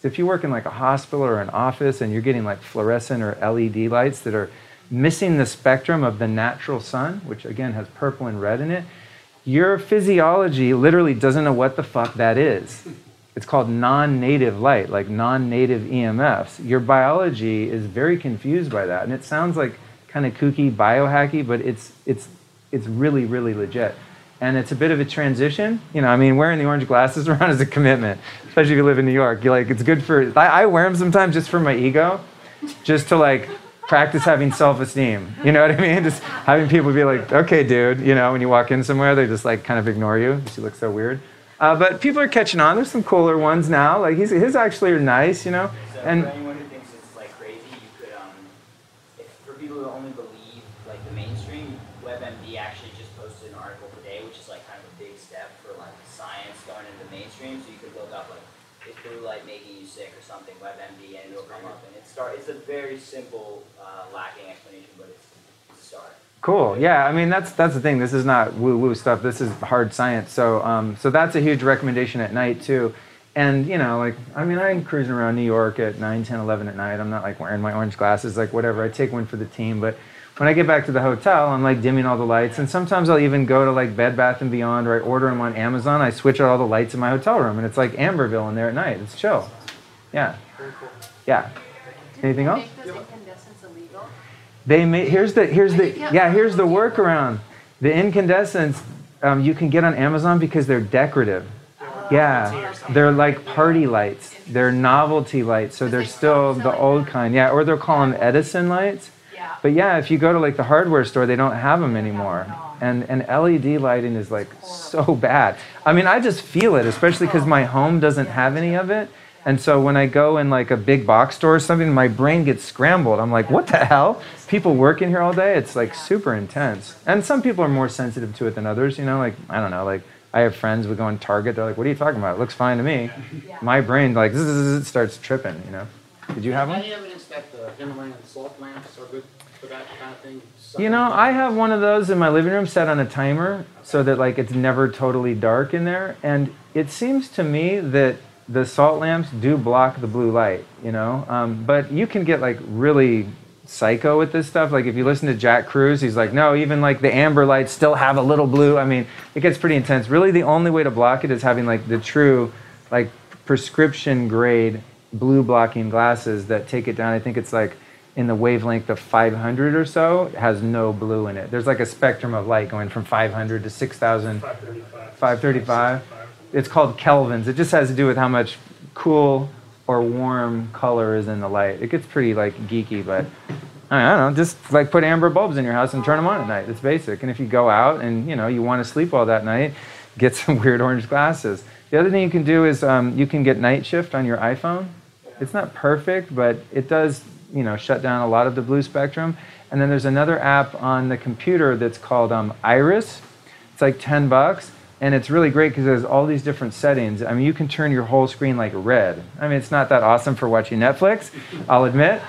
So if you work in like a hospital or an office and you're getting like fluorescent or LED lights that are missing the spectrum of the natural sun, which again has purple and red in it, your physiology literally doesn't know what the fuck that is. It's called non native light, like non native EMFs. Your biology is very confused by that. And it sounds like kind of kooky, biohacky, but it's, it's, it's really, really legit. And it's a bit of a transition. You know, I mean, wearing the orange glasses around is a commitment, especially if you live in New York. You're like, it's good for, I, I wear them sometimes just for my ego, just to like practice having self-esteem. You know what I mean? Just having people be like, okay, dude, you know, when you walk in somewhere, they just like kind of ignore you you look so weird. Uh, but people are catching on. There's some cooler ones now. Like his, his actually are nice, you know. And for anyone who thinks it's like crazy, you could um, if, for people who only believe like the mainstream, WebMD actually just posted an article today, which is like kind of a big step for like science going into the mainstream. So you could look up like is blue light making you sick or something, WebMD, and it'll come up. And it start. It's a very simple, uh, lacking explanation, but it's, a start. Cool. Yeah. I mean, that's that's the thing. This is not woo woo stuff. This is hard science. So um, so that's a huge recommendation at night too. And you know, like I mean, I'm cruising around New York at 9, 10, 11 at night. I'm not like wearing my orange glasses, like whatever. I take one for the team, but when I get back to the hotel, I'm like dimming all the lights, and sometimes I'll even go to like Bed Bath and Beyond, or I order them on Amazon. I switch out all the lights in my hotel room, and it's like Amberville in there at night. It's chill. Yeah. Yeah. Anything else? Make illegal? They may, here's the here's the yeah here's the workaround. The incandescents um, you can get on Amazon because they're decorative. Yeah, they're like party lights. They're novelty lights, so they're still the old kind. Yeah, or they'll call them Edison lights. Yeah. But yeah, if you go to like the hardware store, they don't have them anymore. And and LED lighting is like so bad. I mean, I just feel it, especially because my home doesn't have any of it. And so when I go in like a big box store or something, my brain gets scrambled. I'm like, what the hell? People work in here all day. It's like super intense. And some people are more sensitive to it than others. You know, like I don't know, like I have friends who go in Target. They're like, what are you talking about? It looks fine to me. My brain like this is it starts tripping. You know. Did you have one? Any evidence that the Himalayan salt lamps are good for that kind of thing? You know, I have one of those in my living room set on a timer so that like it's never totally dark in there. And it seems to me that the salt lamps do block the blue light, you know. Um, but you can get like really psycho with this stuff. Like if you listen to Jack Kruse, he's like, no, even like the amber lights still have a little blue. I mean, it gets pretty intense. Really, the only way to block it is having like the true, like prescription grade blue blocking glasses that take it down. I think it's like in the wavelength of 500 or so. Has no blue in it. There's like a spectrum of light going from 500 to 6,000. 535. 535. It's called kelvins. It just has to do with how much cool or warm color is in the light. It gets pretty like geeky, but I don't know. Just like put amber bulbs in your house and turn them on at night. It's basic. And if you go out and you know you want to sleep all that night, get some weird orange glasses. The other thing you can do is um, you can get night shift on your iPhone. It's not perfect, but it does you know shut down a lot of the blue spectrum. And then there's another app on the computer that's called um, Iris. It's like 10 bucks and it's really great because there's all these different settings. I mean, you can turn your whole screen like red. I mean, it's not that awesome for watching Netflix, I'll admit.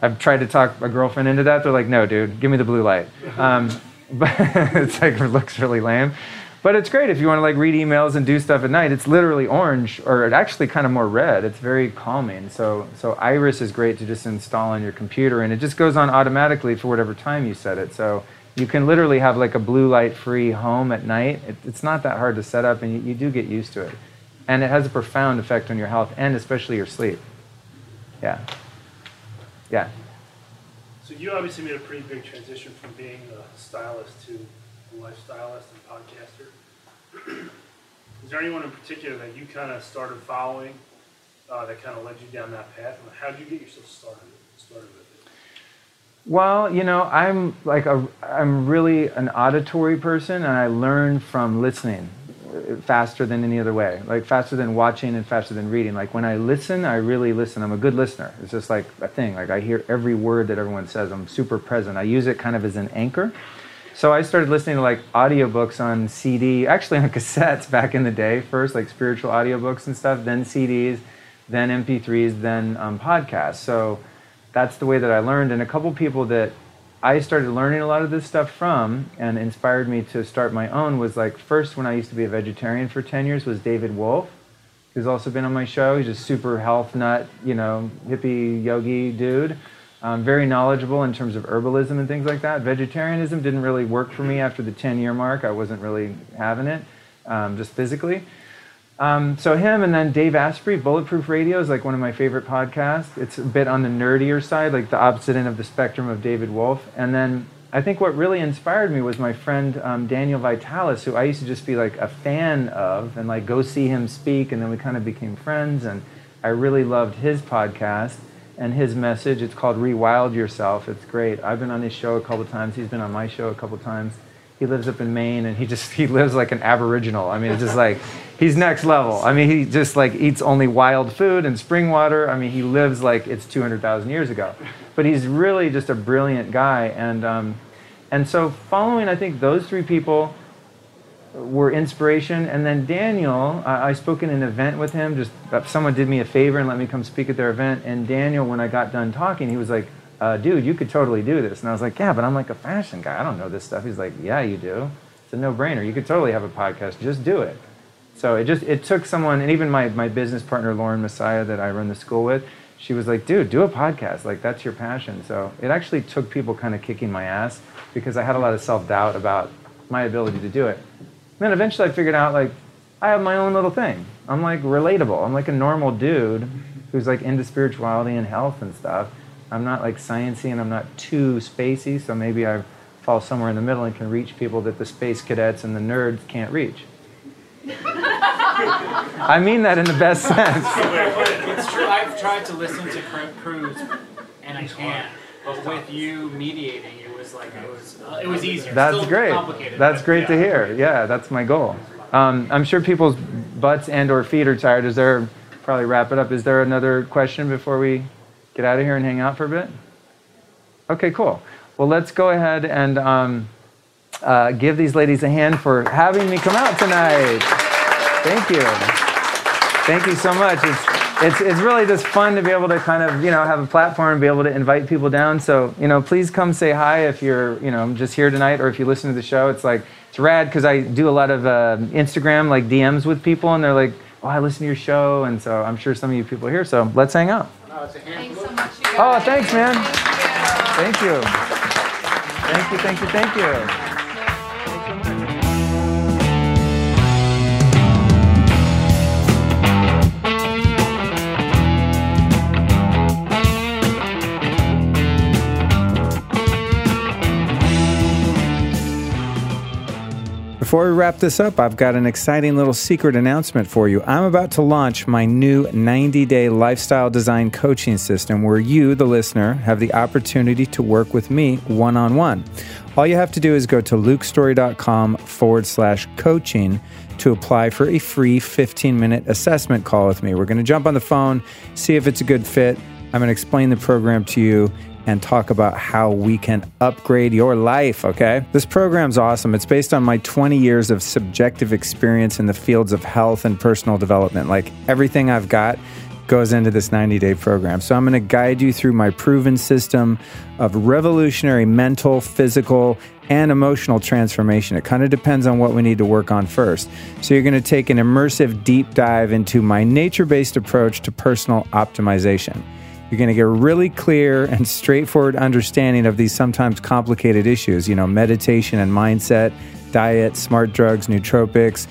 I've tried to talk my girlfriend into that. They're like, no, dude, give me the blue light. Um, but it's like, it looks really lame. But it's great if you want to like read emails and do stuff at night. It's literally orange, or it actually kind of more red. It's very calming. So, so Iris is great to just install on your computer, and it just goes on automatically for whatever time you set it. So you can literally have like a blue light free home at night. It, it's not that hard to set up, and you, you do get used to it. And it has a profound effect on your health and especially your sleep. Yeah. Yeah. So you obviously made a pretty big transition from being a stylist to a lifestylist and podcaster. Is there anyone in particular that you kind of started following uh, that kind of led you down that path? How did you get yourself started started? Well, you know, I'm like a I'm really an auditory person and I learn from listening. faster than any other way, like faster than watching and faster than reading. Like when I listen, I really listen. I'm a good listener. It's just like a thing. Like I hear every word that everyone says. I'm super present. I use it kind of as an anchor. So I started listening to like audiobooks on CD, actually on cassettes back in the day first, like spiritual audiobooks and stuff, then CDs, then MP3s, then um, podcasts. So that's the way that I learned. And a couple people that I started learning a lot of this stuff from and inspired me to start my own was like first when I used to be a vegetarian for 10 years was David Wolfe, who's also been on my show. He's a super health nut, you know, hippie yogi dude. Um, very knowledgeable in terms of herbalism and things like that. Vegetarianism didn't really work for me after the 10 year mark. I wasn't really having it, um, just physically. Um, so him and then Dave Asprey, Bulletproof Radio is like one of my favorite podcasts. It's a bit on the nerdier side, like the opposite end of the spectrum of David Wolfe. And then I think what really inspired me was my friend um, Daniel Vitalis, who I used to just be like a fan of and like go see him speak, and then we kind of became friends. And I really loved his podcast and his message. It's called Rewild Yourself. It's great. I've been on his show a couple times. He's been on my show a couple times. He lives up in Maine, and he just he lives like an Aboriginal. I mean, it's just like he's next level. I mean, he just like eats only wild food and spring water. I mean, he lives like it's 200,000 years ago. But he's really just a brilliant guy. And, um, and so following, I think, those three people were inspiration. And then Daniel, I, I spoke in an event with him. Just uh, someone did me a favor and let me come speak at their event. And Daniel, when I got done talking, he was like, uh, dude, you could totally do this. And I was like, yeah, but I'm like a fashion guy. I don't know this stuff. He's like, yeah, you do. It's a no-brainer. You could totally have a podcast. Just do it. So it just it took someone, and even my my business partner Lauren Messiah that I run the school with, she was like, "Dude, do a podcast. Like that's your passion." So it actually took people kind of kicking my ass because I had a lot of self doubt about my ability to do it. And then eventually I figured out like I have my own little thing. I'm like relatable. I'm like a normal dude who's like into spirituality and health and stuff. I'm not like sciency and I'm not too spacey, so maybe I fall somewhere in the middle and can reach people that the space cadets and the nerds can't reach. I mean that in the best sense. It's true. I've tried to listen to Kruse, and I can't. But with you mediating, it was like it was uh, it was easier. That's Still great. Complicated. That's great yeah. to hear. Yeah, that's my goal. Um, I'm sure people's butts and or feet are tired. Is there probably wrap it up? Is there another question before we get out of here and hang out for a bit? Okay, cool. Well, let's go ahead and um, uh, give these ladies a hand for having me come out tonight. Thank you. Thank you so much. It's, it's, it's really just fun to be able to kind of, you know, have a platform and be able to invite people down. So, you know, please come say hi if you're, you know, just here tonight or if you listen to the show. It's like, it's rad because I do a lot of uh, Instagram, like DMs with people, and they're like, oh, I listen to your show. And so I'm sure some of you people are here. So let's hang out. Thanks so much. Oh, thanks, man. Thank you. Thank you, thank you, thank you. Before we wrap this up, I've got an exciting little secret announcement for you. I'm about to launch my new 90 day lifestyle design coaching system where you, the listener, have the opportunity to work with me one on one. All you have to do is go to lukestorey.com forward slash coaching to apply for a free 15 minute assessment call with me. We're going to jump on the phone, see if it's a good fit. I'm going to explain the program to you and talk about how we can upgrade your life, okay? This program's awesome. It's based on my 20 years of subjective experience in the fields of health and personal development. Like everything I've got goes into this 90 day program. So I'm going to guide you through my proven system of revolutionary mental, physical, and emotional transformation. It kind of depends on what we need to work on first. So you're going to take an immersive deep dive into my nature based approach to personal optimization. You're going to get a really clear and straightforward understanding of these sometimes complicated issues, you know, meditation and mindset, diet, smart drugs, nootropics,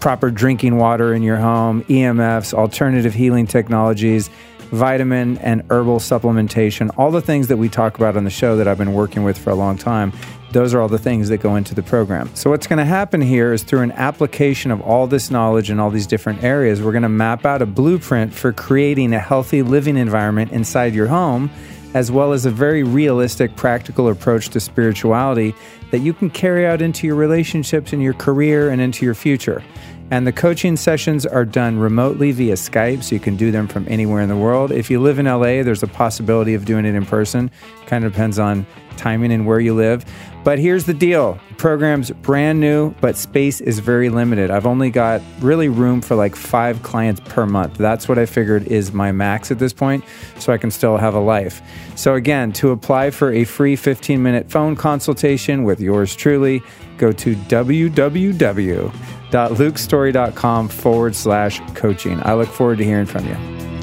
proper drinking water in your home, EMFs, alternative healing technologies, vitamin and herbal supplementation, all the things that we talk about on the show that I've been working with for a long time. Those are all the things that go into the program. So, what's going to happen here is through an application of all this knowledge in all these different areas, we're going to map out a blueprint for creating a healthy living environment inside your home, as well as a very realistic, practical approach to spirituality that you can carry out into your relationships, and your career, and into your future. And the coaching sessions are done remotely via Skype, so you can do them from anywhere in the world. If you live in LA, there's a possibility of doing it in person. Kind of depends on timing and where you live. But here's the deal the program's brand new, but space is very limited. I've only got really room for like five clients per month. That's what I figured is my max at this point, so I can still have a life. So, again, to apply for a free 15 minute phone consultation with yours truly, go to www.lukestorey.com forward slash coaching. I look forward to hearing from you.